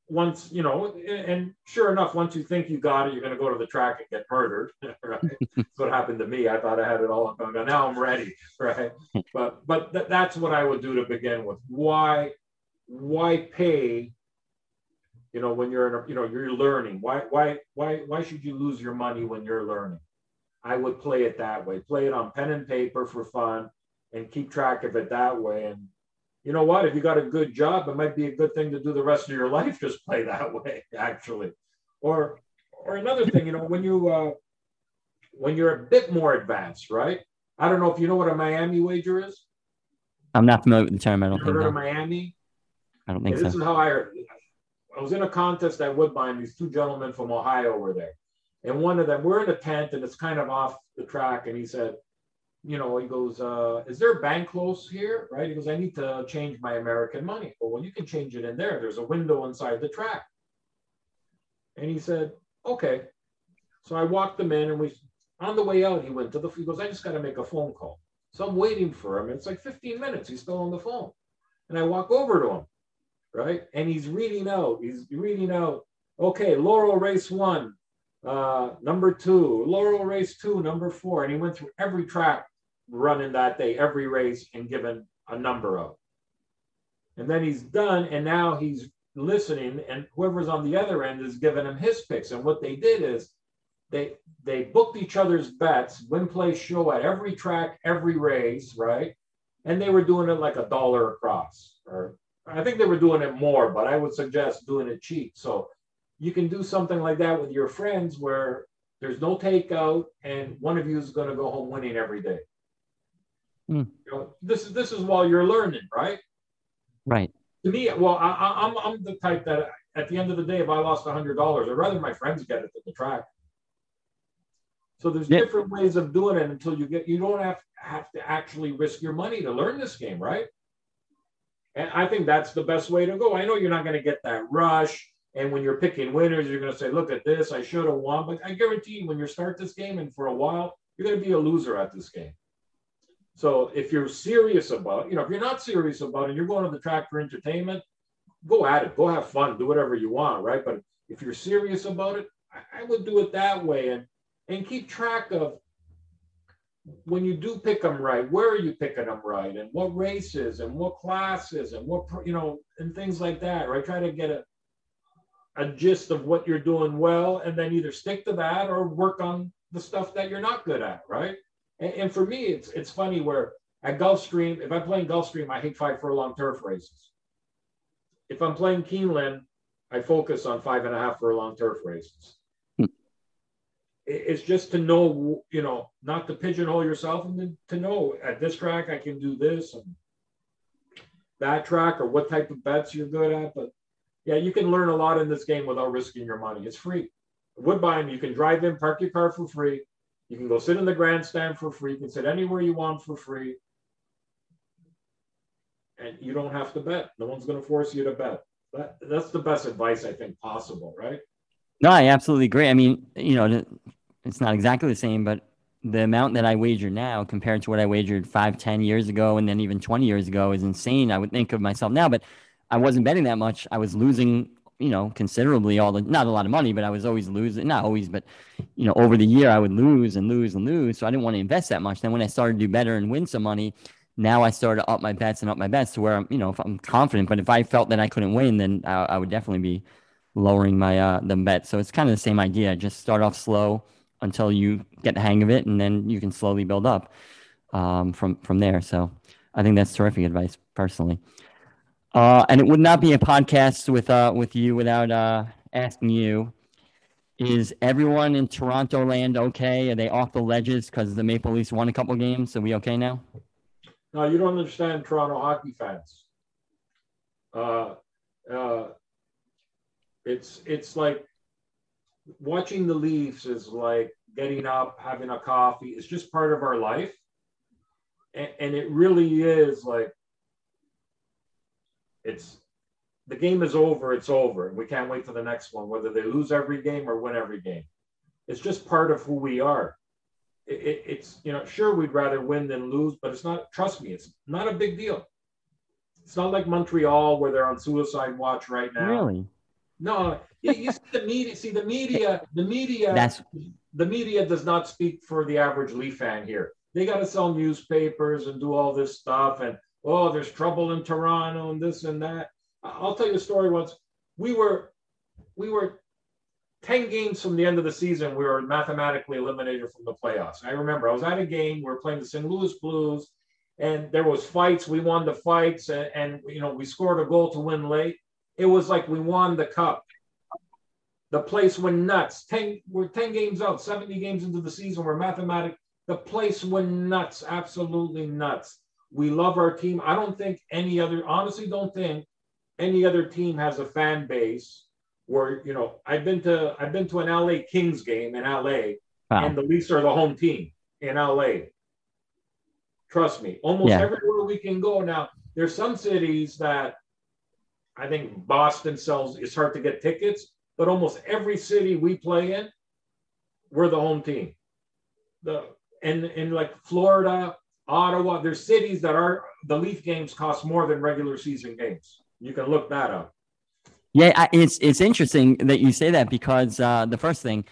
once you know, and sure enough, once you think you got it, you're going to go to the track and get murdered. That's what happened to me. I thought I had it all up. Now I'm ready, right? But but th- that's what I would do to begin with. Why why pay? You know, when you're in a, you know you're learning. Why why why why should you lose your money when you're learning? I would play it that way. Play it on pen and paper for fun, and keep track of it that way. And you know what? If you got a good job, it might be a good thing to do the rest of your life. Just play that way, actually. Or, or another thing, you know, when you uh, when you're a bit more advanced, right? I don't know if you know what a Miami wager is. I'm not familiar with the term. I don't You think. heard of Miami? I don't think this so. is how I. I was in a contest at Woodbine. These two gentlemen from Ohio were there, and one of them we're in a tent and it's kind of off the track. And he said, you know, he goes, uh, "Is there a bank close here?" Right? He goes, "I need to change my American money." Well, well, you can change it in there. There's a window inside the track. And he said, "Okay." So I walked them in, and we on the way out, he went to the. He goes, "I just got to make a phone call." So I'm waiting for him. It's like 15 minutes. He's still on the phone, and I walk over to him right? And he's reading out, he's reading out, okay, Laurel race one, uh, number two, Laurel race two, number four. And he went through every track running that day, every race, and given a number of. And then he's done, and now he's listening, and whoever's on the other end is giving him his picks. And what they did is they they booked each other's bets, win play show at every track, every race, right? And they were doing it like a dollar across, or I think they were doing it more, but I would suggest doing it cheap. So you can do something like that with your friends where there's no takeout and one of you is going to go home winning every day. Hmm. You know, this is this is while you're learning, right? Right. To me, well, I, I, I'm I'm the type that at the end of the day, if I lost a hundred dollars, I'd rather my friends get it than the track. So there's Yeah. different ways of doing it until you get you don't have have to actually risk your money to learn this game, right? And I think that's the best way to go. I know you're not going to get that rush. And when you're picking winners, you're going to say, look at this, I should have won. But I guarantee you, when you start this game and for a while, you're going to be a loser at this game. So if you're serious about, you know, if you're not serious about it, and you're going to the track for entertainment, go at it, go have fun, do whatever you want, right? But if you're serious about it, I, I would do it that way and and keep track of when you do pick them right, where are you picking them right, and what races, and what classes, and what you know, and things like that, right? Try to get a a gist of what you're doing well, and then either stick to that or work on the stuff that you're not good at, right? And, and for me, it's it's funny where at Gulfstream, if I'm playing Gulfstream, I hate five furlong turf races. If I'm playing Keeneland, I focus on five and a half furlong turf races hmm. it's just to know, you know, not to pigeonhole yourself and to know at this track I can do this and that track or what type of bets you're good at. But yeah, you can learn a lot in this game without risking your money. It's free. Woodbine, you can drive in, park your car for free. You can go sit in the grandstand for free. You can sit anywhere you want for free. And you don't have to bet. No one's going to force you to bet. That, that's the best advice I think possible, right? No, I absolutely agree. I mean, you know, it's not exactly the same, but the amount that I wager now compared to what I wagered five, ten years ago, and then even 20 years ago is insane. I would think of myself now, but I wasn't betting that much. I was losing, you know, considerably all the, not a lot of money, but I was always losing, not always, but, you know, over the year I would lose and lose and lose. So I didn't want to invest that much. Then when I started to do better and win some money, now I started to up my bets and up my bets to where I'm, you know, if I'm confident, but if I felt that I couldn't win, then I, I would definitely be lowering my uh the bet. So it's kind of the same idea. Just start off slow until you get the hang of it, and then you can slowly build up um, from from there. So I think that's terrific advice, personally. Uh, and it would not be a podcast with uh with you without uh asking you. Is everyone in Toronto land okay? Are they off the ledges because the Maple Leafs won a couple games? Are we okay now? No, you don't understand Toronto hockey fans. Uh, uh, It's it's like watching the Leafs is like getting up, having a coffee. It's just part of our life, and, and it really is like it's the game is over. It's over. and We can't wait for the next one, whether they lose every game or win every game. It's just part of who we are. It, it, it's you know sure we'd rather win than lose, but it's not. Trust me, it's not a big deal. It's not like Montreal where they're on suicide watch right now. Really? No, you, you see the media. See the media. The media. That's the media does not speak for the average Leaf fan here. They got to sell newspapers and do all this stuff, and oh, there's trouble in Toronto and this and that. I'll tell you a story. Once we were, we were 10 games from the end of the season, we were mathematically eliminated from the playoffs. I remember I was at a game, we were playing the St. Louis Blues, and there was fights. We won the fights, and, and you know we scored a goal to win late. It was like we won the cup. The place went nuts. 10, we're 10 games out, 70 games into the season. We're mathematic. The place went nuts, absolutely nuts. We love our team. I don't think any other, honestly, don't think any other team has a fan base where you know I've been to I've been to an LA Kings game in LA, wow. and the Leafs are the home team in LA. Trust me, almost yeah. everywhere we can go now. There's some cities that I think Boston sells. It's hard to get tickets, but almost every city we play in, we're the home team. The and in like Florida, Ottawa, there's cities that are the Leaf games cost more than regular season games. You can look that up. Yeah, it's it's interesting that you say that because uh, the first thing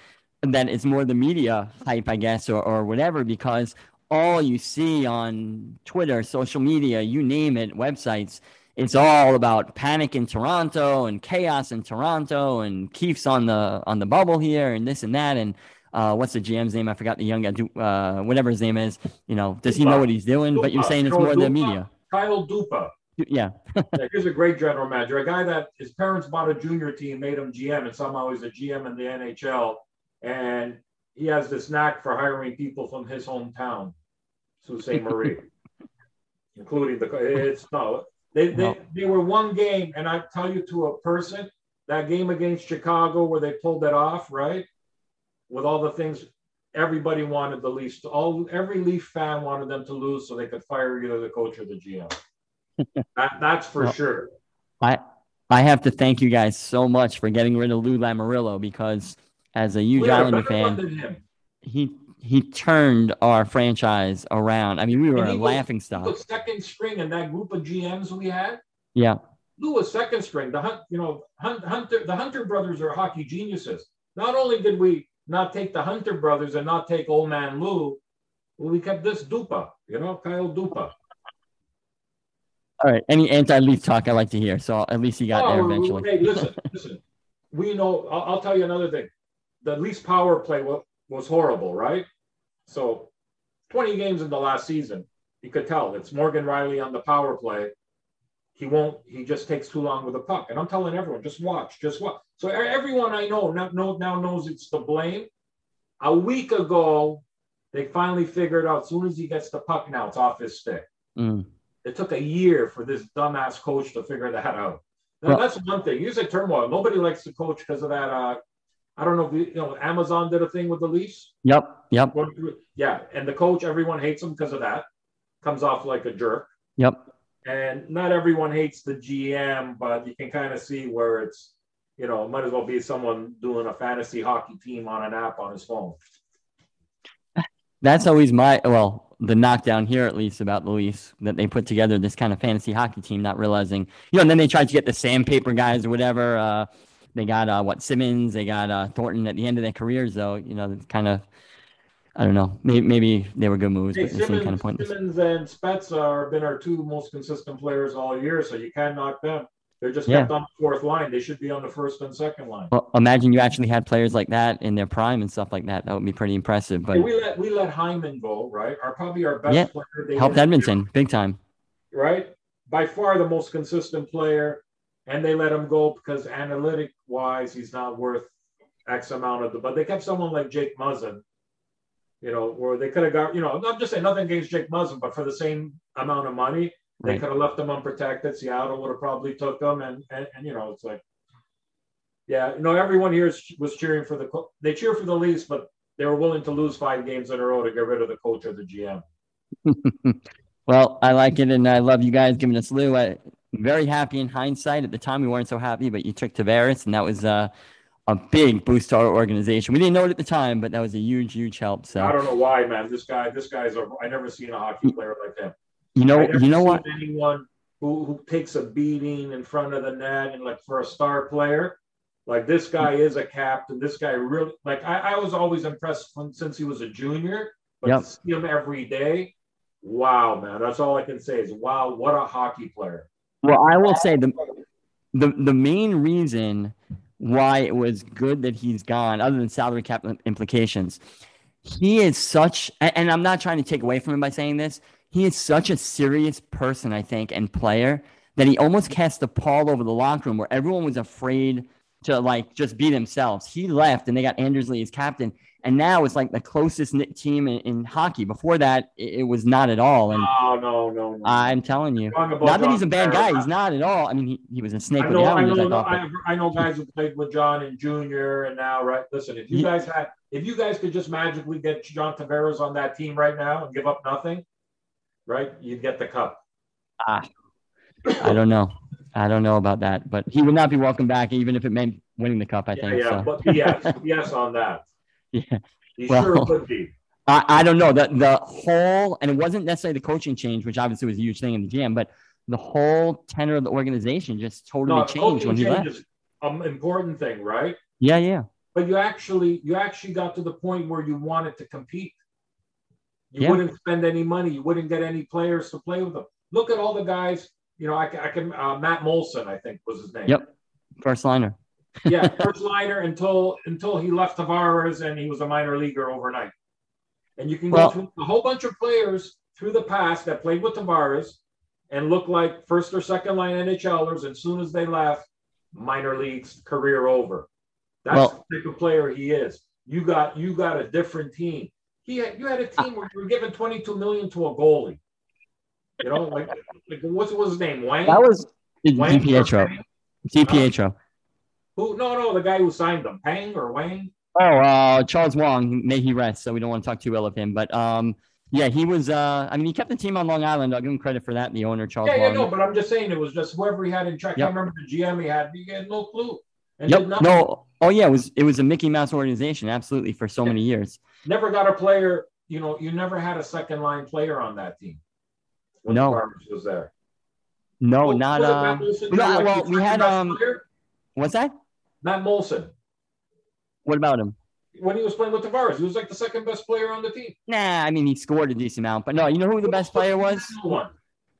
that it's more the media hype, I guess, or or whatever, because all you see on Twitter, social media, you name it, websites, it's all about panic in Toronto and chaos in Toronto and Keefe's on the on the bubble here and this and that and uh, what's the GM's name? I forgot the young guy, uh, whatever his name is. You know, does he know what he's doing? But you're saying it's more the media. Kyle Dubas. Yeah. yeah. He's a great general manager, a guy that his parents bought a junior team, made him GM, and somehow he's a GM in the NHL. And he has this knack for hiring people from his hometown, Sault Ste. Marie, including the. It's no, they, they, no. they were one game, and I tell you to a person, that game against Chicago where they pulled it off, right? With all the things everybody wanted the Leafs, all every Leaf fan wanted them to lose so they could fire either the coach or the GM that, that's for well, sure. I I have to thank you guys so much for getting rid of Lou Lamoriello because as a huge Islander fan, he he turned our franchise around. I mean, we were a laughing stock. second string in that group of GMs we had. Yeah. Lou was second string. The hunt, you know, Hunter, the Hunter brothers are hockey geniuses. Not only did we not take the Hunter brothers and not take old man Lou, we kept this Dubas, you know, Kyle Dubas. All right. Any anti-Leaf talk I like to hear. So at least he got oh, there eventually. Hey, listen, listen. We know. I'll, I'll, tell you another thing. The Leafs power play was, was horrible, right? So, 20 games in the last season, you could tell it's Morgan Rielly on the power play. He won't. He just takes too long with the puck. And I'm telling everyone, just watch, just watch. So everyone I know now, now knows it's the blame. A week ago, they finally figured out. As soon as he gets the puck, now it's off his stick. Mm. It took a year for this dumbass coach to figure that out. Now, well, that's one thing. You said turmoil. Nobody likes the coach because of that. Uh, I don't know if you, you, know Amazon did a thing with the Leafs. Yep. Yep. Yeah, and the coach, everyone hates him because of that. Comes off like a jerk. Yep. And not everyone hates the GM, but you can kind of see where it's, you know, might as well be someone doing a fantasy hockey team on an app on his phone. That's always my well the knockdown here, at least, about Leafs that they put together this kind of fantasy hockey team, not realizing, you know, and then they tried to get the sandpaper guys or whatever. Uh, they got uh, what Simmonds, they got uh, Thornton at the end of their careers, though. You know, kind of, I don't know, maybe, maybe they were good moves, hey, but Simmonds, kind of pointless. Simmonds and Spezza have been our two most consistent players all year, so you can't knock them. They're just kept on the fourth line. They should be on the first and second line. Well, imagine you actually had players like that in their prime and stuff like that. That would be pretty impressive. But we let we let Hyman go, right? Our probably our best yeah. player. They helped Edmonton year, big time. Right, by far the most consistent player, and they let him go because analytic wise, he's not worth X amount of the. But they kept someone like Jake Muzzin, you know, where they could have got, you know, I'm just saying nothing against Jake Muzzin, but for the same amount of money, they right. could have left them unprotected. Seattle would have probably took them, and, and and you know it's like Yeah, you know, everyone here is, was cheering for the. They cheer for the Leafs, but they were willing to lose five games in a row to get rid of the coach or the GM. well, I like it, and I love you guys giving us Lou. I, very happy in hindsight. At the time, we weren't so happy, but you took Tavares, and that was uh, a big boost to our organization. We didn't know it at the time, but that was a huge, huge help. So I don't know why, man. This guy, this guy's a. I never seen a hockey player like him. You know, you know what? Anyone who who takes a beating in front of the net and like for a star player, like this guy is a captain. This guy really like I, I was always impressed from, since he was a junior, but yep. to see him every day, wow, man. That's all I can say is wow, what a hockey player. Well, I will say the the the main reason why it was good that he's gone, other than salary cap implications, he is such and I'm not trying to take away from him by saying this, he is such a serious person, I think, and player that he almost cast a pall over the locker room where everyone was afraid to like just be themselves. He left and they got Anders Lee as captain. And now it's like the closest knit team in, in hockey. Before that, it, it, was not at all. And no, no, no, no. I'm telling you, not that he's a bad guy. He's not at all. I mean, he, he was a snake. I know, I, know, I, thought, I, I, know guys who played with John and Junior, and now, right? Listen, if you guys had, if you guys could just magically get John Tavares on that team right now and give up nothing, right? You'd get the cup. Ah, I don't know. I don't know about that, but he would not be welcome back, even if it meant winning the cup. I yeah, think. Yeah, so. but yes, yes on that. Yeah, he well, sure could be. I, I don't know the the whole, and it wasn't necessarily the coaching change, which obviously was a huge thing in the GM, but the whole tenor of the organization just totally no, changed when he left. Is an important thing, right? Yeah, yeah. But you actually you actually got to the point where you wanted to compete. You yeah. wouldn't spend any money. You wouldn't get any players to play with them. Look at all the guys. You know, I, I can. Uh, Matt Moulson, I think, was his name. Yep, first liner. Yeah, first liner until until he left Tavares and he was a minor leaguer overnight. And you can well, go through a whole bunch of players through the past that played with Tavares and look like first or second line NHLers. And as soon as they left, minor leagues career over. That's well, the type of player he is. You got you got a different team. He had, you had a team where you were giving 22 million to a goalie. You know, like, like what was his name? Wayne? That was DiPietro. DiPietro. Who? No, no, the guy who signed them, Pang or Wang. Oh, uh, Charles Wang. May he rest. So we don't want to talk too ill of him, but um, yeah, he was. Uh, I mean, he kept the team on Long Island. I'll give him credit for that. The owner, Charles. Yeah, Wang. yeah, no, but I'm just saying it was just whoever he had in check. Yep. I remember the GM he had. He had no clue. yep. No. Oh yeah, it was it was a Mickey Mouse organization. Absolutely, for so yeah. many years. Never got a player. You know, you never had a second line player on that team. no. was there. No, well, not um. No, well, we had um. Player? What's that? Matt Moulson. What about him? When he was playing with Tavares, he was like the second best player on the team. Nah, I mean he scored a decent amount, but no, you know who the best player was? One.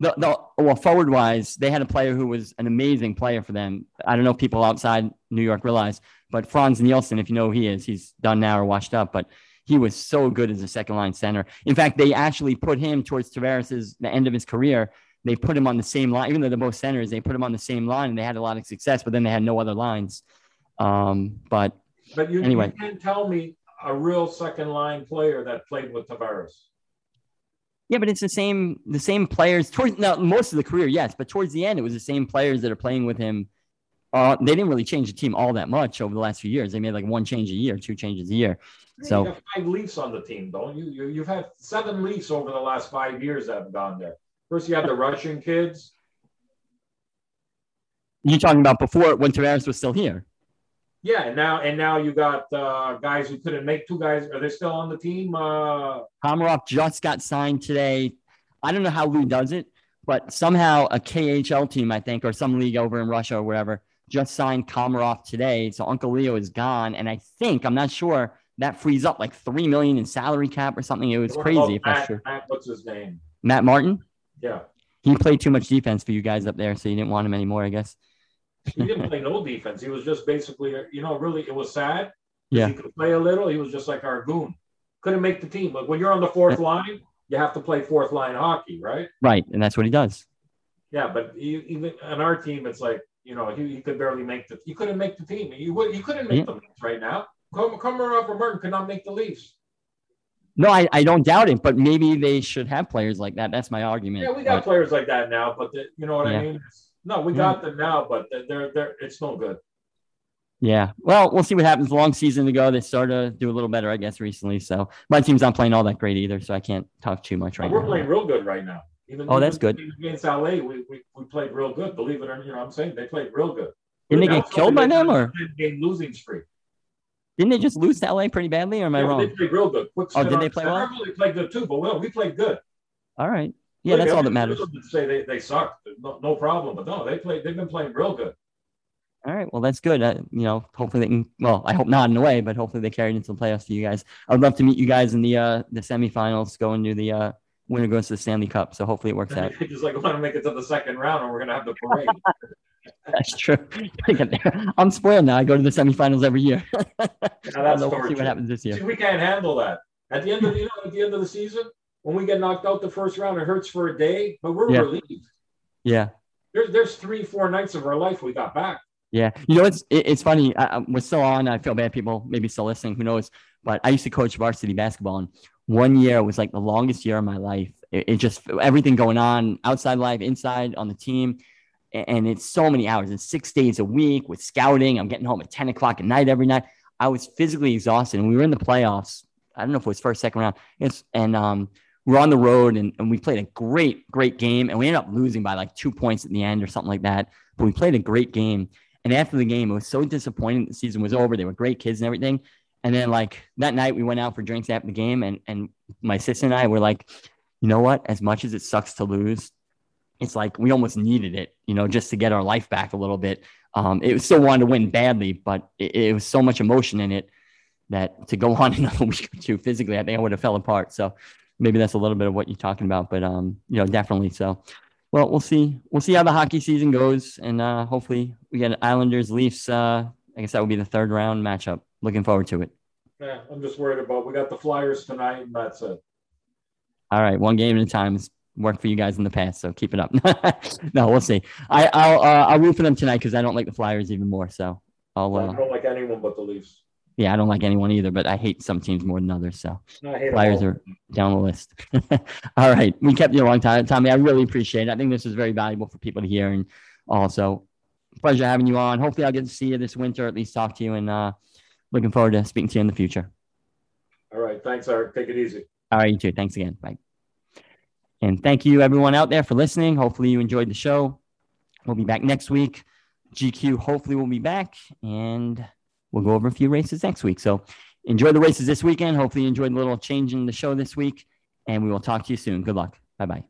The, the well forward wise, they had a player who was an amazing player for them. I don't know if people outside New York realize, but Frans Nielsen, if you know who he is, he's done now or washed up, but he was so good as a second line center. In fact, they actually put him towards Tavares's the end of his career. They put him on the same line, even though they're both centers. They put him on the same line, and they had a lot of success. But then they had no other lines. Um, but but you, anyway, you can't tell me a real second line player that played with Tavares. Yeah, but it's the same the same players towards now most of the career, yes, but towards the end it was the same players that are playing with him. Uh, they didn't really change the team all that much over the last few years. They made like one change a year, two changes a year. So you have five Leafs on the team, don't you? you? You've had seven Leafs over the last five years that have gone there. First, you had the Russian kids. You talking about before when Tavares was still here? Yeah, and now and now you got uh, guys who couldn't make two guys. Are they still on the team? Uh, Komarov just got signed today. I don't know how Lou does it, but somehow a KHL team, I think, or some league over in Russia or wherever, just signed Komarov today. So Uncle Leo is gone, and I think I'm not sure that frees up like three million in salary cap or something. It was crazy if Matt, true. Matt, what's his name? Matt Martin. Yeah. He played too much defense for you guys up there, so you didn't want him anymore, I guess. He didn't play no defense. He was just basically, you know, really, it was sad. Yeah. He could play a little. He was just like our goon. Couldn't make the team. But when you're on the fourth line, you have to play fourth line hockey, right? Right. And that's what he does. Yeah. But he, even on our team, it's like, you know, he, he could barely make the, he couldn't make the team. He, would, he couldn't make yeah. the Leafs right now. Komarov or Martin could not make the Leafs. No, I, I don't doubt it, but maybe they should have players like that. That's my argument. Yeah, we got but, players like that now, but the, you know what yeah. I mean? No, we got them now, but they're they're it's no good. Yeah. Well, we'll see what happens. Long season to go. They started to do a little better, I guess, recently. So my team's not playing all that great either. So I can't talk too much right we're now. playing real good right now. Even Oh, that's good. Against LA, we, we, we played real good. Believe it or not, you know what I'm saying? They played real good. Didn't they get killed by them, or Game losing streak. didn't they just lose to LA pretty badly? Or am I Yeah, but wrong? They played real good. Quick Oh, did they play well? They played good too, but well, we played good. All right. Yeah, that's all that matters. Say they, they sucked, no, no problem. But no, they played. They've been playing real good. All right. Well, that's good. Uh, you know, hopefully they can. Well, I hope not in a way, but hopefully they carried into the playoffs to you guys. I would love to meet you guys in the uh the semifinals, going to the uh winner goes to the Stanley Cup. So hopefully it works out. Just like want to make it to the second round, and we're gonna have the parade. That's true. I'm spoiled now. I go to the semifinals every year. Now that's we'll see what happens this year. See, we can't handle that. At the end of the, you know, at the end of the season, when we get knocked out the first round, it hurts for a day, but we're Yeah. relieved. Yeah. There's there's three, four nights of our life we got back. Yeah, you know it's it, it's funny. I, we're still on. I feel bad. People maybe still listening. Who knows? But I used to coach varsity basketball, and one year was like the longest year of my life. It, it just everything going on outside life, inside on the team, and it's so many hours. It's six days a week with scouting. I'm getting home at ten o'clock at night every night. I was physically exhausted, and we were in the playoffs. I don't know if it was first, second round. It's and um, we're on the road, and, and we played a great, great game, and we ended up losing by like two points at the end or something like that. But we played a great game. And after the game, it was so disappointing. The season was over. They were great kids and everything. And then like that night, we went out for drinks after the game, and and my sister and I were like, you know what? As much as it sucks to lose, it's like we almost needed it, you know, just to get our life back a little bit. Um, it was still wanted to win badly, but it, it was so much emotion in it that to go on another week or two physically, I think I would have fell apart. So maybe that's a little bit of what you're talking about, but um, you know, definitely. So, well, we'll see. We'll see how the hockey season goes, and uh, hopefully we get Islanders Leafs. Uh, I guess that would be the third round matchup. Looking forward to it. Yeah, I'm just worried about. We got the Flyers tonight, and that's it. All right, one game at a time. It's worked for you guys in the past, so keep it up. no, we'll see. I, I'll uh, I'll root for them tonight because I don't like the Flyers even more. So I'll I uh, don't like anyone but the Leafs. Yeah, I don't like anyone either, but I hate some teams more than others. So I hate 'em Flyers are down the list. all right, we kept you a long time, Tommy. I really appreciate it. I think this is very valuable for people to hear, and also pleasure having you on. Hopefully, I'll get to see you this winter, at least talk to you, and uh, looking forward to speaking to you in the future. All right, thanks, Eric. Take it easy. All right, you too. Thanks again. Bye. And thank you, everyone out there, for listening. Hopefully, you enjoyed the show. We'll be back next week. GQ hopefully will be back, and we'll go over a few races next week. So enjoy the races this weekend. Hopefully, you enjoyed a little change in the show this week, and we will talk to you soon. Good luck. Bye bye.